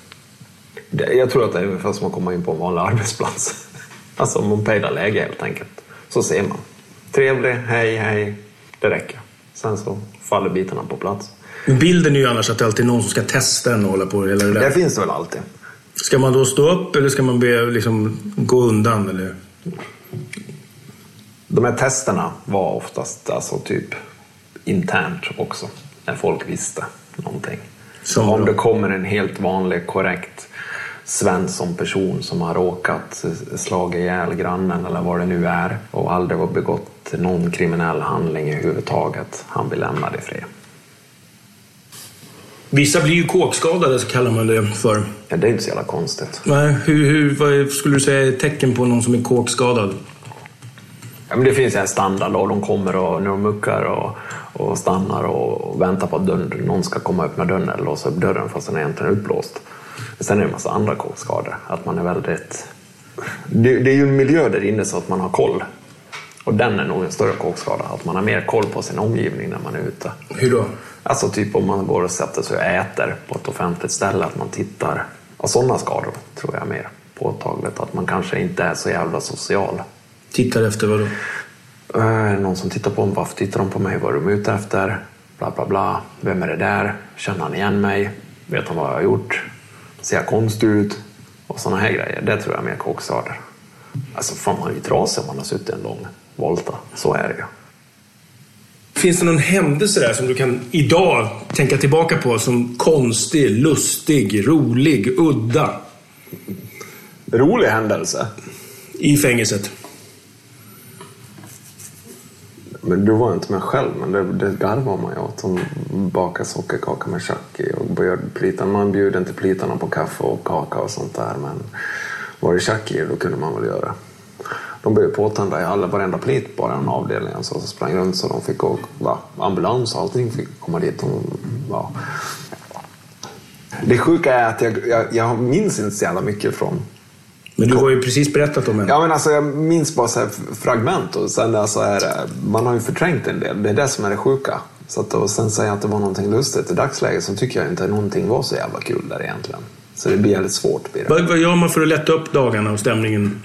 S5: Jag tror att det är ungefär som att komma in på en vanlig arbetsplats. Alltså mopeda läge helt enkelt. Så ser man. Trevlig, hej, hej. Det räcker. Sen så faller bitarna på plats.
S3: Men bilden är ju annars att det alltid är någon som ska testa en och hålla på hela det där.
S5: Det finns det väl alltid.
S3: Ska man då stå upp eller ska man be liksom gå undan? Eller?
S5: De här testerna var oftast alltså typ internt också. När folk visste någonting. Så om
S3: då?
S5: det kommer en helt vanlig, korrekt Svensson person som har råkat slagit ihjäl grannen eller vad det nu är och aldrig har begått någon kriminell handling överhuvudtaget. Han blir lämnad i fred.
S3: Vissa blir ju kåkskadade, så kallar man det för.
S5: Ja, det är inte så jävla konstigt.
S3: Nej, hur, hur, vad skulle du säga är tecken på någon som är kåkskadad?
S5: Ja, men det finns en standard och de kommer och när de muckar och, och stannar och, väntar på att dörren, någon ska komma och öppna dörren eller låsa upp dörren fast den är egentligen upplåst. Sen är det en massa andra kåkskador. Att man är väldigt... Det, det är ju en miljö där inne så att man har koll. Och den är nog en större kåkskada. Att man har mer koll på sin omgivning när man är ute.
S3: Hur då?
S5: Alltså typ om man går och sätter sig och äter på ett offentligt ställe, att man tittar. Och sådana skador tror jag är mer påtagligt. Att man kanske inte är så jävla social.
S3: Tittar efter vad då?
S5: Eh, någon som tittar på en, varför tittar de på mig? Vad är de ute efter? Bla bla bla. Vem är det där? Känner han igen mig? Vet han vad jag har gjort? Ser jag konstig ut? Och sådana här grejer. Det tror jag är mer kåkskador. Alltså fan man är ju trasig om man har suttit en lång volta. Så är det ju.
S3: Finns det någon händelse där som du kan idag tänka tillbaka på som konstig, lustig, rolig, udda?
S5: Rolig händelse?
S3: I fängelset?
S5: Men du var inte med själv, men det, det garvade man ju åt. Som bakar sockerkaka med tjack i och bjöd plitan. Man bjuder inte plitarna på kaffe och kaka och sånt där. Men var det tjack i då kunde man väl göra. De blev påtända i alla, varenda plit på den avdelningen. Så, alltså, så sprang runt så de fick åka. va, ambulans och allting fick komma dit. Och, va. Det sjuka är att jag, jag, jag minns inte så jävla mycket från
S3: men du har ju precis berättat om en.
S5: Ja, men alltså, jag minns bara så här fragment och sen alltså är det, man har ju förträngt en del. Det är det som är det sjuka. Så att, och sen säga att det var någonting lustigt. I dagsläget så tycker jag inte att någonting var så jävla kul där egentligen. Så det blir jävligt svårt. Blir.
S3: Vad, vad gör man för att lätta upp dagarna och stämningen?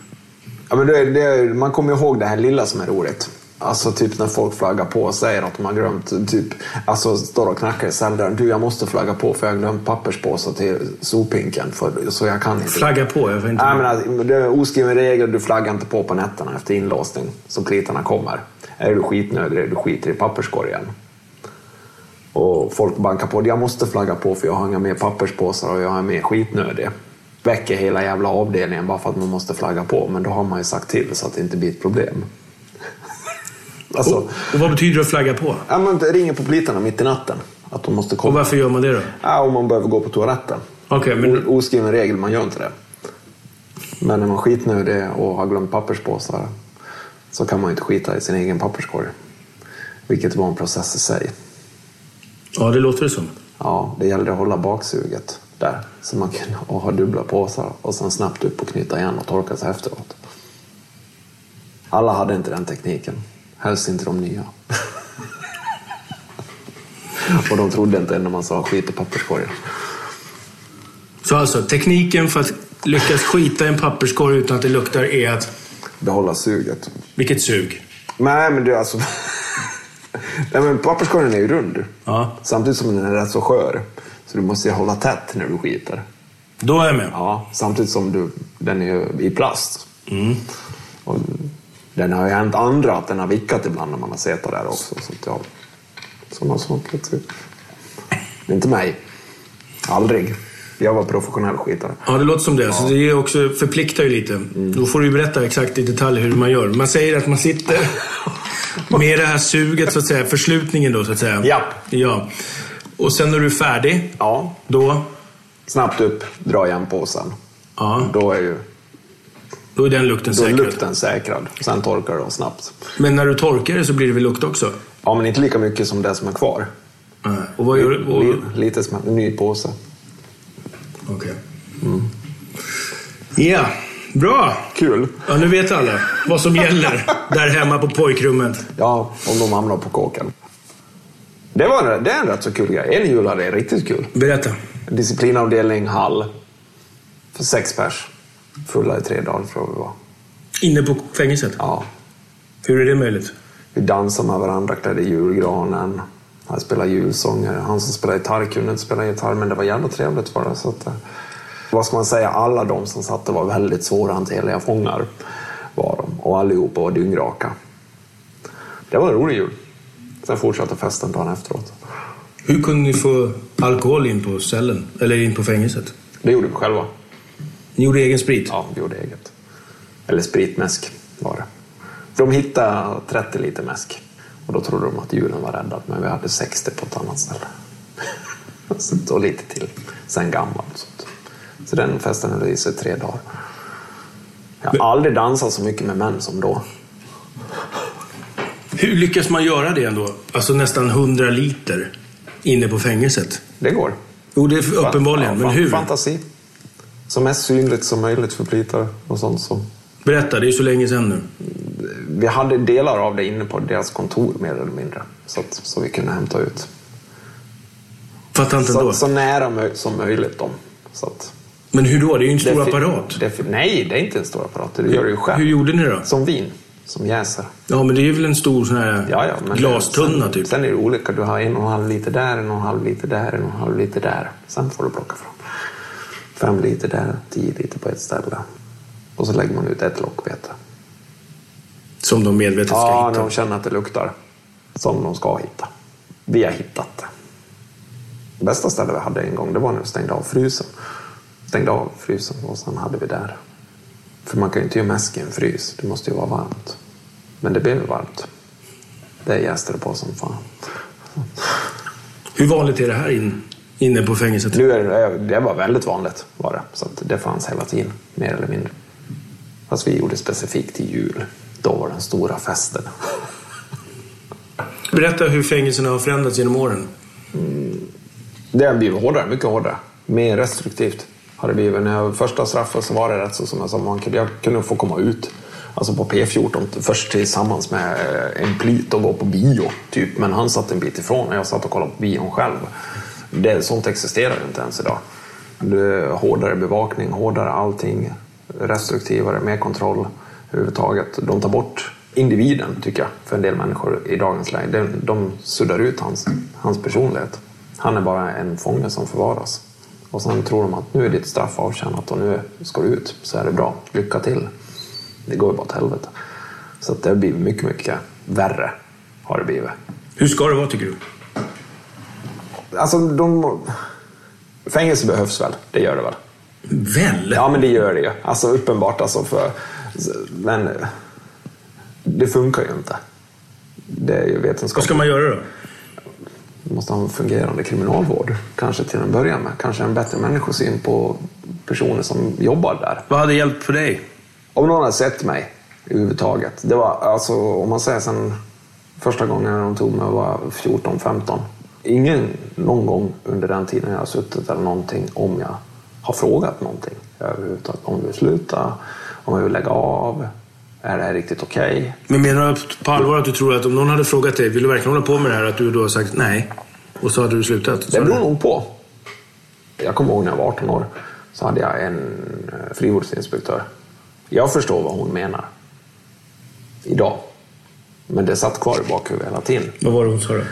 S5: Ja, men det, det, man kommer ihåg det här lilla som är roligt. Alltså typ när folk flaggar på och säger att de har glömt, typ, alltså står och knackar i celldörren. Du, jag måste flagga på för jag har glömt papperspåsar till sophinken. För, så jag kan inte.
S3: Flagga på? Jag får inte...
S5: Nej, men alltså, det är oskriven regel, du flaggar inte på på nätterna efter inlåsning. Så plitarna kommer. Är du skitnödig, du skiter i papperskorgen. Och folk bankar på. Jag måste flagga på för jag har inga mer papperspåsar och jag är mer skitnödig. Väcker hela jävla avdelningen bara för att man måste flagga på. Men då har man ju sagt till så att det inte blir ett problem. Alltså,
S3: och, och vad betyder det att flagga på?
S5: ja, man ringer på plitarna mitt i natten. Att de måste komma.
S3: Och varför gör man det då?
S5: Ja, om man behöver gå på toaletten.
S3: Okej, men...
S5: O- Oskriven regel, man gör inte det. Men när man är skitnödig och har glömt papperspåsar så kan man inte skita i sin egen papperskorg. Vilket var en process i sig.
S3: Ja, det låter det som.
S5: Ja, det gällde att hålla baksuget där. Så man kunde ha dubbla påsar och sen snabbt upp och knyta igen och torka sig efteråt. Alla hade inte den tekniken. Helst inte de nya. och de trodde inte när man sa skit i papperskorgen.
S3: Så alltså, tekniken för att lyckas skita i en papperskorg utan att det luktar är att...
S5: Behålla suget.
S3: Vilket sug?
S5: Nej, men är alltså... Nej, men papperskorgen är ju rund.
S3: Ja.
S5: Samtidigt som den är rätt så skör. Så du måste ju hålla tätt när du skiter.
S3: Då är jag med.
S5: Ja, samtidigt som du, den är i plast.
S3: Mm.
S5: Och den har ju hänt andra att den har vickat ibland när man har suttit där också. Så att, ja. Sådana som plötsligt... Inte mig. Aldrig. Jag var professionell skitare.
S3: Ja, det låter som det. Så det är också, förpliktar ju lite. Då får du berätta exakt i detalj hur man gör. Man säger att man sitter med det här suget, så att säga. Förslutningen då, så att säga.
S5: Ja.
S3: Ja. Och sen när du är färdig,
S5: Ja.
S3: då,
S5: Snabbt upp, dra igen påsen.
S3: ja,
S5: Då är ju
S3: då är den lukten
S5: då är
S3: säkrad.
S5: lukten säkrad. Sen torkar de snabbt.
S3: Men när du torkar det så blir det väl lukt också?
S5: Ja, men inte lika mycket som det som är kvar.
S3: Ja. Och vad gör du? Och,
S5: Li- Lite som en ny påse.
S3: Okej. Ja, bra.
S5: Kul.
S3: Ja, nu vet alla vad som gäller där hemma på pojkrummet.
S5: Ja, om de hamnar på kåken. Det, var en, det är en rätt så kul grej. En jul hade jag riktigt kul.
S3: Berätta.
S5: Disciplinavdelning Hall. För sex pers. Fulla i tre dagar tror jag vi var.
S3: Inne på fängelset?
S5: Ja.
S3: Hur är det möjligt?
S5: Vi dansade med varandra, klädde julgranen. Han spelade julsånger. Han som spelade gitarr kunde inte spela gitarr, men det var jävla trevligt för det. Så att, eh, vad ska man säga? Alla de som satt var väldigt svårhanterliga fångar. Var de. Och allihopa var dyngraka. Det var en rolig jul. Sen fortsatte festen dagen efteråt.
S3: Hur kunde ni få alkohol in på cellen? Eller in på fängelset?
S5: Det gjorde vi själva.
S3: Ni gjorde egen sprit?
S5: Ja, vi gjorde eget. Eller spritmäsk var det. De hittade 30 liter mäsk. Och då trodde de att julen var räddad, men vi hade 60 på ett annat ställe. och lite till. Sen gammal. Så, så den festen höll i sig tre dagar. Jag har aldrig dansat så mycket med män som då.
S3: Hur lyckas man göra det ändå? Alltså nästan 100 liter inne på fängelset?
S5: Det går.
S3: Jo, det är uppenbarligen.
S5: Ja,
S3: Men hur?
S5: Fantasi. Så mest synligt som möjligt för plitar och sånt som
S3: Berätta, det är så länge sedan nu.
S5: vi hade delar av det inne på deras kontor mer eller mindre. Så, att, så vi kunde hämta ut.
S3: Fattar inte
S5: Så, så nära som möjligt dem. Så att,
S3: Men hur då? Det är ju en stor
S5: det
S3: apparat.
S5: Det, nej, det är inte en stor apparat. Du gör det ju själv.
S3: Hur gjorde ni då?
S5: Som vin, som jäser.
S3: Ja, men det är väl en stor sån här
S5: Ja, ja,
S3: glastunna
S5: sen,
S3: typ?
S5: Sen är det olika. Du har en och en halv liter där, en och en halv liter där, en och en halv liter där. Sen får du plocka fram. Fem liter där, tio liter på ett ställe. Och så lägger man ut ett lock vete.
S3: Som de medvetet ska
S5: Ja,
S3: hitta?
S5: när de känner att det luktar. Som de ska hitta. Vi har hittat det. Bästa stället vi hade en gång, det var när vi stängde av frysen. Stängde av frysen och sen hade vi där. För man kan ju inte göra mäsk i en frys. Det måste ju vara varmt. Men det blev varmt. Det jäste det på som fan.
S3: Hur vanligt är det här in, inne på fängelset?
S5: Nu är det, det var väldigt vanligt var det. Så att det fanns hela tiden, mer eller mindre. Fast vi gjorde specifikt till jul. Då var den stora festen.
S3: Berätta hur fängelserna har förändrats genom åren.
S5: Det har blivit hårdare, mycket hårdare. Mer restriktivt har det blivit. När jag första straffet så var det rätt så som jag sa, man kunde, jag kunde få komma ut. Alltså på P14, först tillsammans med eh, en plyt och gå på bio. Typ. Men han satt en bit ifrån och jag satt och kollade på bion själv. Det, sånt existerar inte ens idag. Det är hårdare bevakning, hårdare allting. Restriktivare, mer kontroll överhuvudtaget. De tar bort individen, tycker jag, för en del människor i dagens läge. De, de suddar ut hans, hans personlighet. Han är bara en fånge som förvaras. Och sen tror de att nu är ditt straff avtjänat och nu ska du ut, så är det bra. Lycka till. Det går ju bara åt helvete. Så att det har blivit mycket, mycket värre. Har det blivit.
S3: Hur ska det vara tycker du?
S5: Alltså, de... Fängelse behövs väl? Det gör det väl?
S3: Väl?
S5: Ja, men det gör det ju. Alltså uppenbart alltså för... Men det funkar ju inte. Det är ju
S3: Vad
S5: vetenskap.
S3: ska man göra då?
S5: Du måste ha en fungerande kriminalvård. Kanske till en början med. Kanske en bättre människosyn på personer som jobbar där.
S3: Vad hade hjälpt för dig?
S5: Om någon hade sett mig överhuvudtaget. Det var alltså, om man säger sen första gången de tog mig var 14-15. Ingen någon gång under den tiden jag har suttit eller någonting om jag har frågat någonting överhuvudtaget. Om du vill sluta, om jag vill lägga av, är det här riktigt okej?
S3: Men menar du på allvar att du tror att om någon hade frågat dig, vill du verkligen hålla på med det här? Att du då har sagt nej? Och så hade du slutat?
S5: Det
S3: Sa
S5: beror nog på. Jag kommer ihåg när jag var 18 år så hade jag en eh, frivårdsinspektör. Jag förstår vad hon menar. Idag. Men det satt kvar i bakhuvudet hela tiden.
S3: Vad var det hon sa då?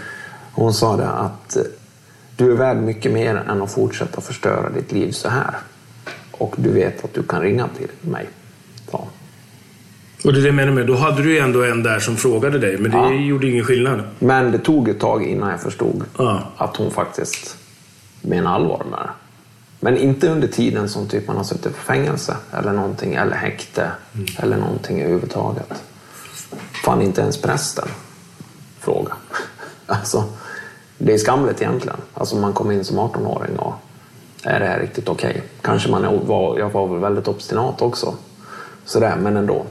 S5: Hon sa det att eh, du är värd mycket mer än att fortsätta förstöra ditt liv så här. Och du vet att du kan ringa till mig. hon.
S3: Och det är det jag menar med, då hade du ju ändå en där som frågade dig, men det
S5: Ja.
S3: gjorde ingen skillnad.
S5: Men det tog ett tag innan jag förstod
S3: Ja.
S5: att hon faktiskt menar allvar med det. Men inte under tiden som typ man har suttit på fängelse eller någonting, eller häkte eller någonting överhuvudtaget. Fan, inte ens prästen fråga. Alltså, det är skamligt egentligen. Alltså man kommer in som 18-åring och är det här riktigt okej? Kanske man är, var, jag var väl väldigt obstinat också. Sådär, men ändå.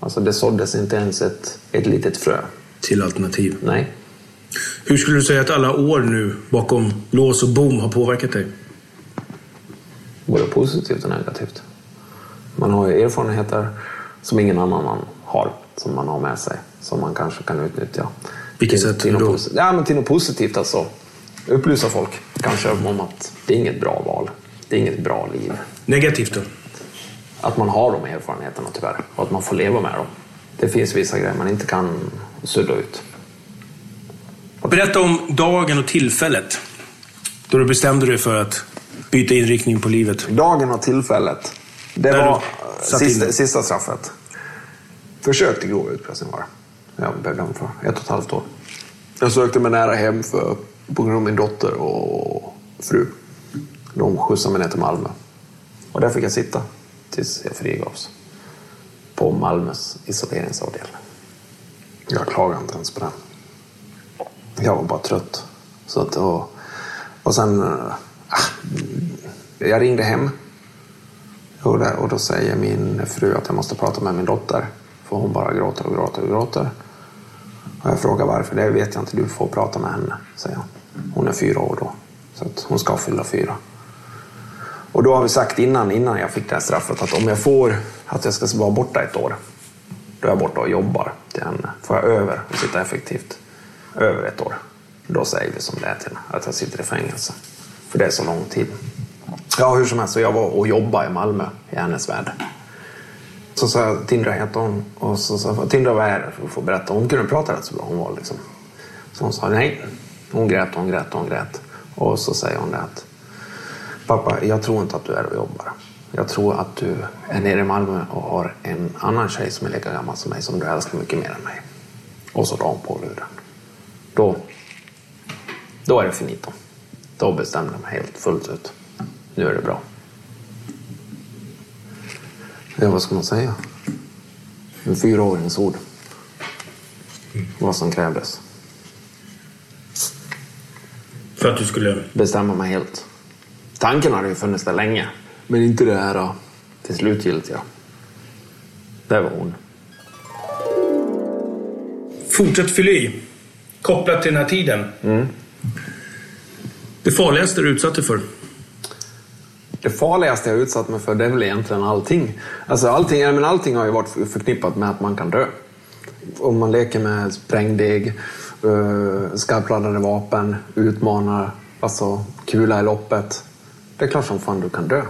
S5: Alltså det såddes inte ens ett, ett litet frö.
S3: Till alternativ.
S5: Nej.
S3: Hur skulle du säga att alla år nu bakom lås och bom har påverkat dig?
S5: både positivt och negativt. Man har ju erfarenheter som ingen annan har, som man har med sig, som man kanske kan utnyttja.
S3: Vilket
S5: till,
S3: sätt
S5: till, något
S3: då?
S5: posi- ja, men till något positivt alltså. Upplysa folk kanske om att det är inget bra val. Det är inget bra liv.
S3: Negativt då?
S5: Att man har de erfarenheterna tyvärr och att man får leva med dem. Det finns vissa grejer man inte kan sudda ut.
S3: Berätta om dagen och tillfället då du bestämde dig för att byta inriktning på livet.
S5: Dagen och tillfället. Det
S3: Där
S5: var sista, sista straffet. Försök till grov utpressning var det. Jag blev dömd för ett och ett halvt år. Jag sökte mig nära hem för, på grund av min dotter och fru. De skjutsade mig ner till Malmö. Och där fick jag sitta tills jag frigavs. På Malmös isoleringsavdelning. Jag klagade inte ens på den. Jag var bara trött. Så att, och, och sen... äh, jag ringde hem. Och, där, och då säger min fru att jag måste prata med min dotter. För hon bara gråter och gråter och gråter. Och jag frågar varför. Det vet jag inte. Du får prata med henne, säger hon. Hon är fyra år då. Så att hon ska fylla fyra. Och då har vi sagt innan, innan jag fick det här straffet att om jag får att jag ska vara borta ett år. Då är jag borta och jobbar till henne. Får jag över och sitta effektivt över ett år. Då säger vi som det är till att jag sitter i fängelse. För det är så lång tid. Ja, hur som helst. Så jag var och jobbade i Malmö i hennes värld. Så sa jag, Tindra heter hon. Och så sa jag, Tindra vad är det? För att få berätta. Hon kunde prata rätt så bra. Hon var liksom. Så hon sa nej. Hon grät, hon grät, hon grät. Och så säger hon det att Pappa, jag tror inte att du är och jobbar. Jag tror att du är nere i Malmö och har en annan tjej som är lika gammal som mig som du älskar mycket mer än mig. Och så drar hon på luren. Då, då är det finito. Då bestämde jag mig helt fullt ut. Nu är det bra. Ja, vad ska man säga? En fyraårings ord. Vad som krävdes.
S3: För att du skulle...
S5: Bestämma mig helt. Tanken hade ju funnits där länge. Men inte det här då, till slutgiltiga. Det var hon.
S3: Fortsätt fylla i. Kopplat till den här tiden.
S5: Mm.
S3: Det farligaste du utsatte för?
S5: Det farligaste jag utsatt mig för det är väl egentligen allting. Alltså allting, men allting har ju varit förknippat med att man kan dö. Om man leker med sprängdeg, uh, skarpladdade vapen, utmanar, alltså kula i loppet. Det är klart som fan du kan dö.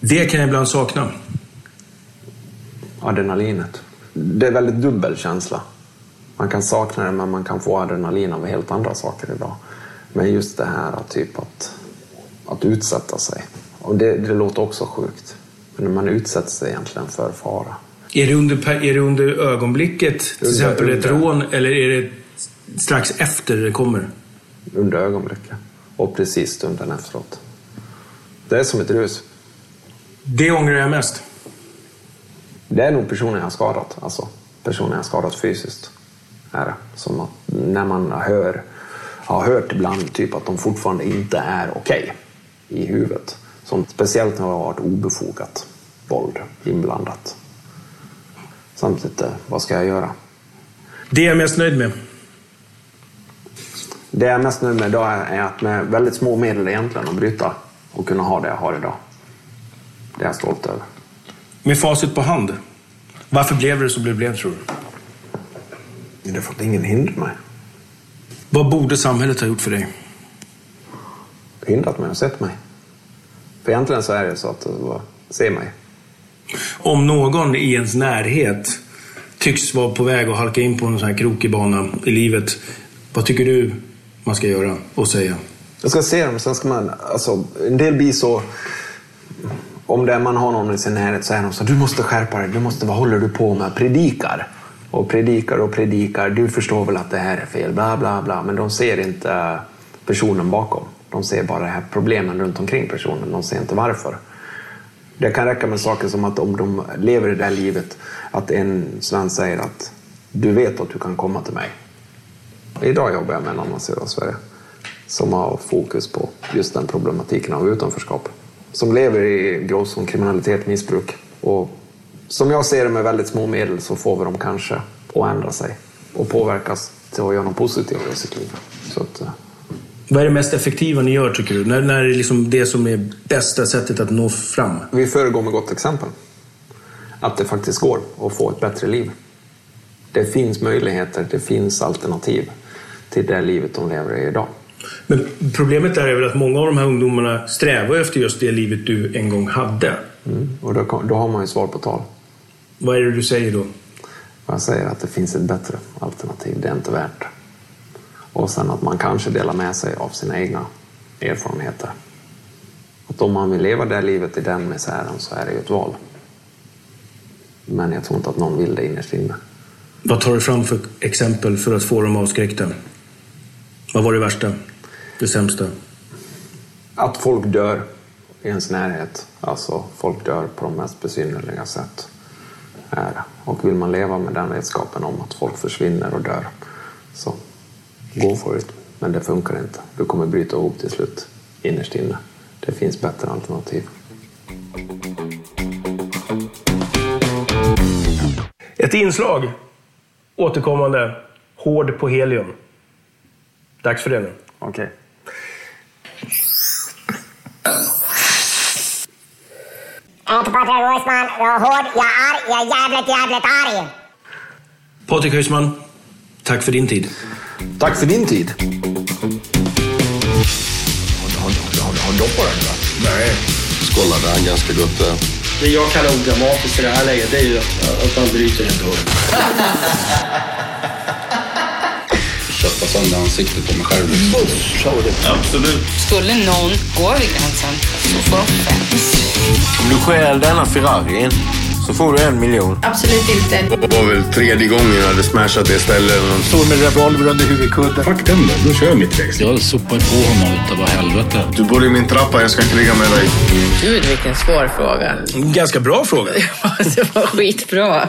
S3: Det kan jag ibland sakna.
S5: Adrenalinet. Det är väldigt dubbel känsla. Man kan sakna det men man kan få adrenalin av helt andra saker idag. Men just det här typ att, att utsätta sig. Och det, det låter också sjukt. Men man utsätter sig egentligen för fara.
S3: Är det under, är det under ögonblicket, till
S5: Under-
S3: exempel ett
S5: under.
S3: rån, eller är det strax efter det kommer?
S5: Under ögonblicket. Och precis stunden efteråt. Det är som ett rus.
S3: Det ångrar jag mest.
S5: Det är nog personen jag har skadat. Alltså personen jag har skadat fysiskt. Är. Som att när man hör, har hört ibland typ att de fortfarande inte är okej i huvudet. Som, speciellt när det har varit obefogat våld inblandat. Samtidigt, vad ska jag göra?
S3: Det är jag mest nöjd med.
S5: Det jag är mest nöjd med idag är att med väldigt små medel egentligen att bryta och kunna ha det jag har idag. Det är jag stolt över.
S3: Med facit på hand. Varför blev det så det blev, tror du?
S5: Det är för att ingen hindrar mig.
S3: Vad borde samhället ha gjort för dig?
S5: Hindrat mig och sett mig. För egentligen så är det så att bara, se mig.
S3: Om någon i ens närhet tycks vara på väg att halka in på en sån här krokig bana i livet. Vad tycker du man ska göra och säga?
S5: Jag ska se dem, sen ska man... Alltså, en del blir så Om det, man har någon i sin närhet så är de så du måste skärpa dig, du måste, vad håller du på med? Predikar. Och predikar och predikar, du förstår väl att det här är fel, bla bla bla. Men de ser inte personen bakom. De ser bara här problemen runt omkring personen, de ser inte varför. Det kan räcka med saker som att om de lever i det här livet, att en svensk säger att du vet att du kan komma till mig. Idag jobbar jag med en annan södra Sverige som har fokus på just den problematiken av utanförskap. Som lever i gråzon, kriminalitet, missbruk. Och som jag ser det med väldigt små medel så får vi dem kanske att ändra sig och påverkas till att göra något positivt i sitt liv. Så att, eh,
S3: vad är det mest effektiva ni gör tycker du? När, när är det liksom det som är bästa sättet att nå fram?
S5: Vi föregår med gott exempel. Att det faktiskt går att få ett bättre liv. Det finns möjligheter, det finns alternativ till det livet de lever i idag.
S3: Men problemet är väl att många av de här ungdomarna strävar efter just det livet du en gång hade.
S5: Mm. Och då, då har man ju svar på tal.
S3: Vad är det du säger då?
S5: Jag säger att det finns ett bättre alternativ, det är inte värt. Och sen att man kanske delar med sig av sina egna erfarenheter. Att om man vill leva det livet i den misären så är det ju ett val. Men jag tror inte att någon vill det innerst inne.
S3: Vad tar du fram för exempel för att få dem avskräckta? Vad var det värsta? Det sämsta?
S5: Att folk dör i ens närhet. Alltså, folk dör på de mest besynnerliga sätt. Och vill man leva med den vetskapen om att folk försvinner och dör, så gå för det. Men det funkar inte. Du kommer bryta ihop till slut, innerst inne. Det finns bättre alternativ.
S3: Ett inslag. Återkommande. Hård på helium. Dags för det nu.
S5: Okej.
S8: Jag heter Patrik Weissman, jag är hård, jag är arg, jag är jävligt, jävligt arg.
S3: Patrik Höjsman, tack för din tid.
S5: Tack för din tid.
S9: Har doppat den va?
S3: Nej.
S9: Skållade han ganska gott där.
S10: Det jag kallar odramatiskt i det här läget det är ju att, man bryter ett år.
S9: Kötta sönder ansiktet på mig själv. Absolut.
S11: Skulle någon gå över gränsen så får de fem.
S12: Om du stjäl denna Ferrarin så får du en miljon.
S11: Absolut inte.
S9: Det var väl tredje gången jag hade smashat det stället.
S12: Står med revolver under huvudkudden.
S9: Fuck den då, då kör jag mitt race.
S13: Jag sopar på honom utav vad helvete.
S9: Du bor i min trappa, jag ska kriga med dig.
S11: Gud vilken svår fråga.
S3: Ganska bra fråga.
S11: det var skitbra.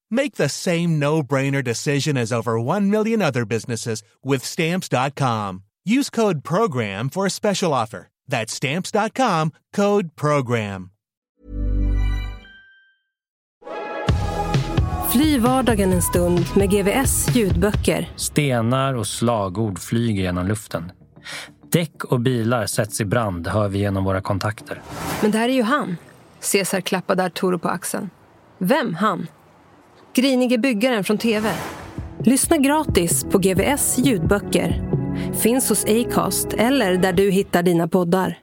S14: Make the same no-brainer decision as over 1 million other businesses with stamps.com. Use code program for a special offer. That's stamps.com, code program.
S15: Fly vardagen en stund med GVS ljudböcker.
S16: Stenar och slagord flyger genom luften. Däck och bilar sätts i brand, hör vi genom våra kontakter.
S15: Men det här är ju han. Cesar klappade Arturo på axeln. Vem han? Grinige byggaren från TV. Lyssna gratis på GVS ljudböcker. Finns hos Acast eller där du hittar dina poddar.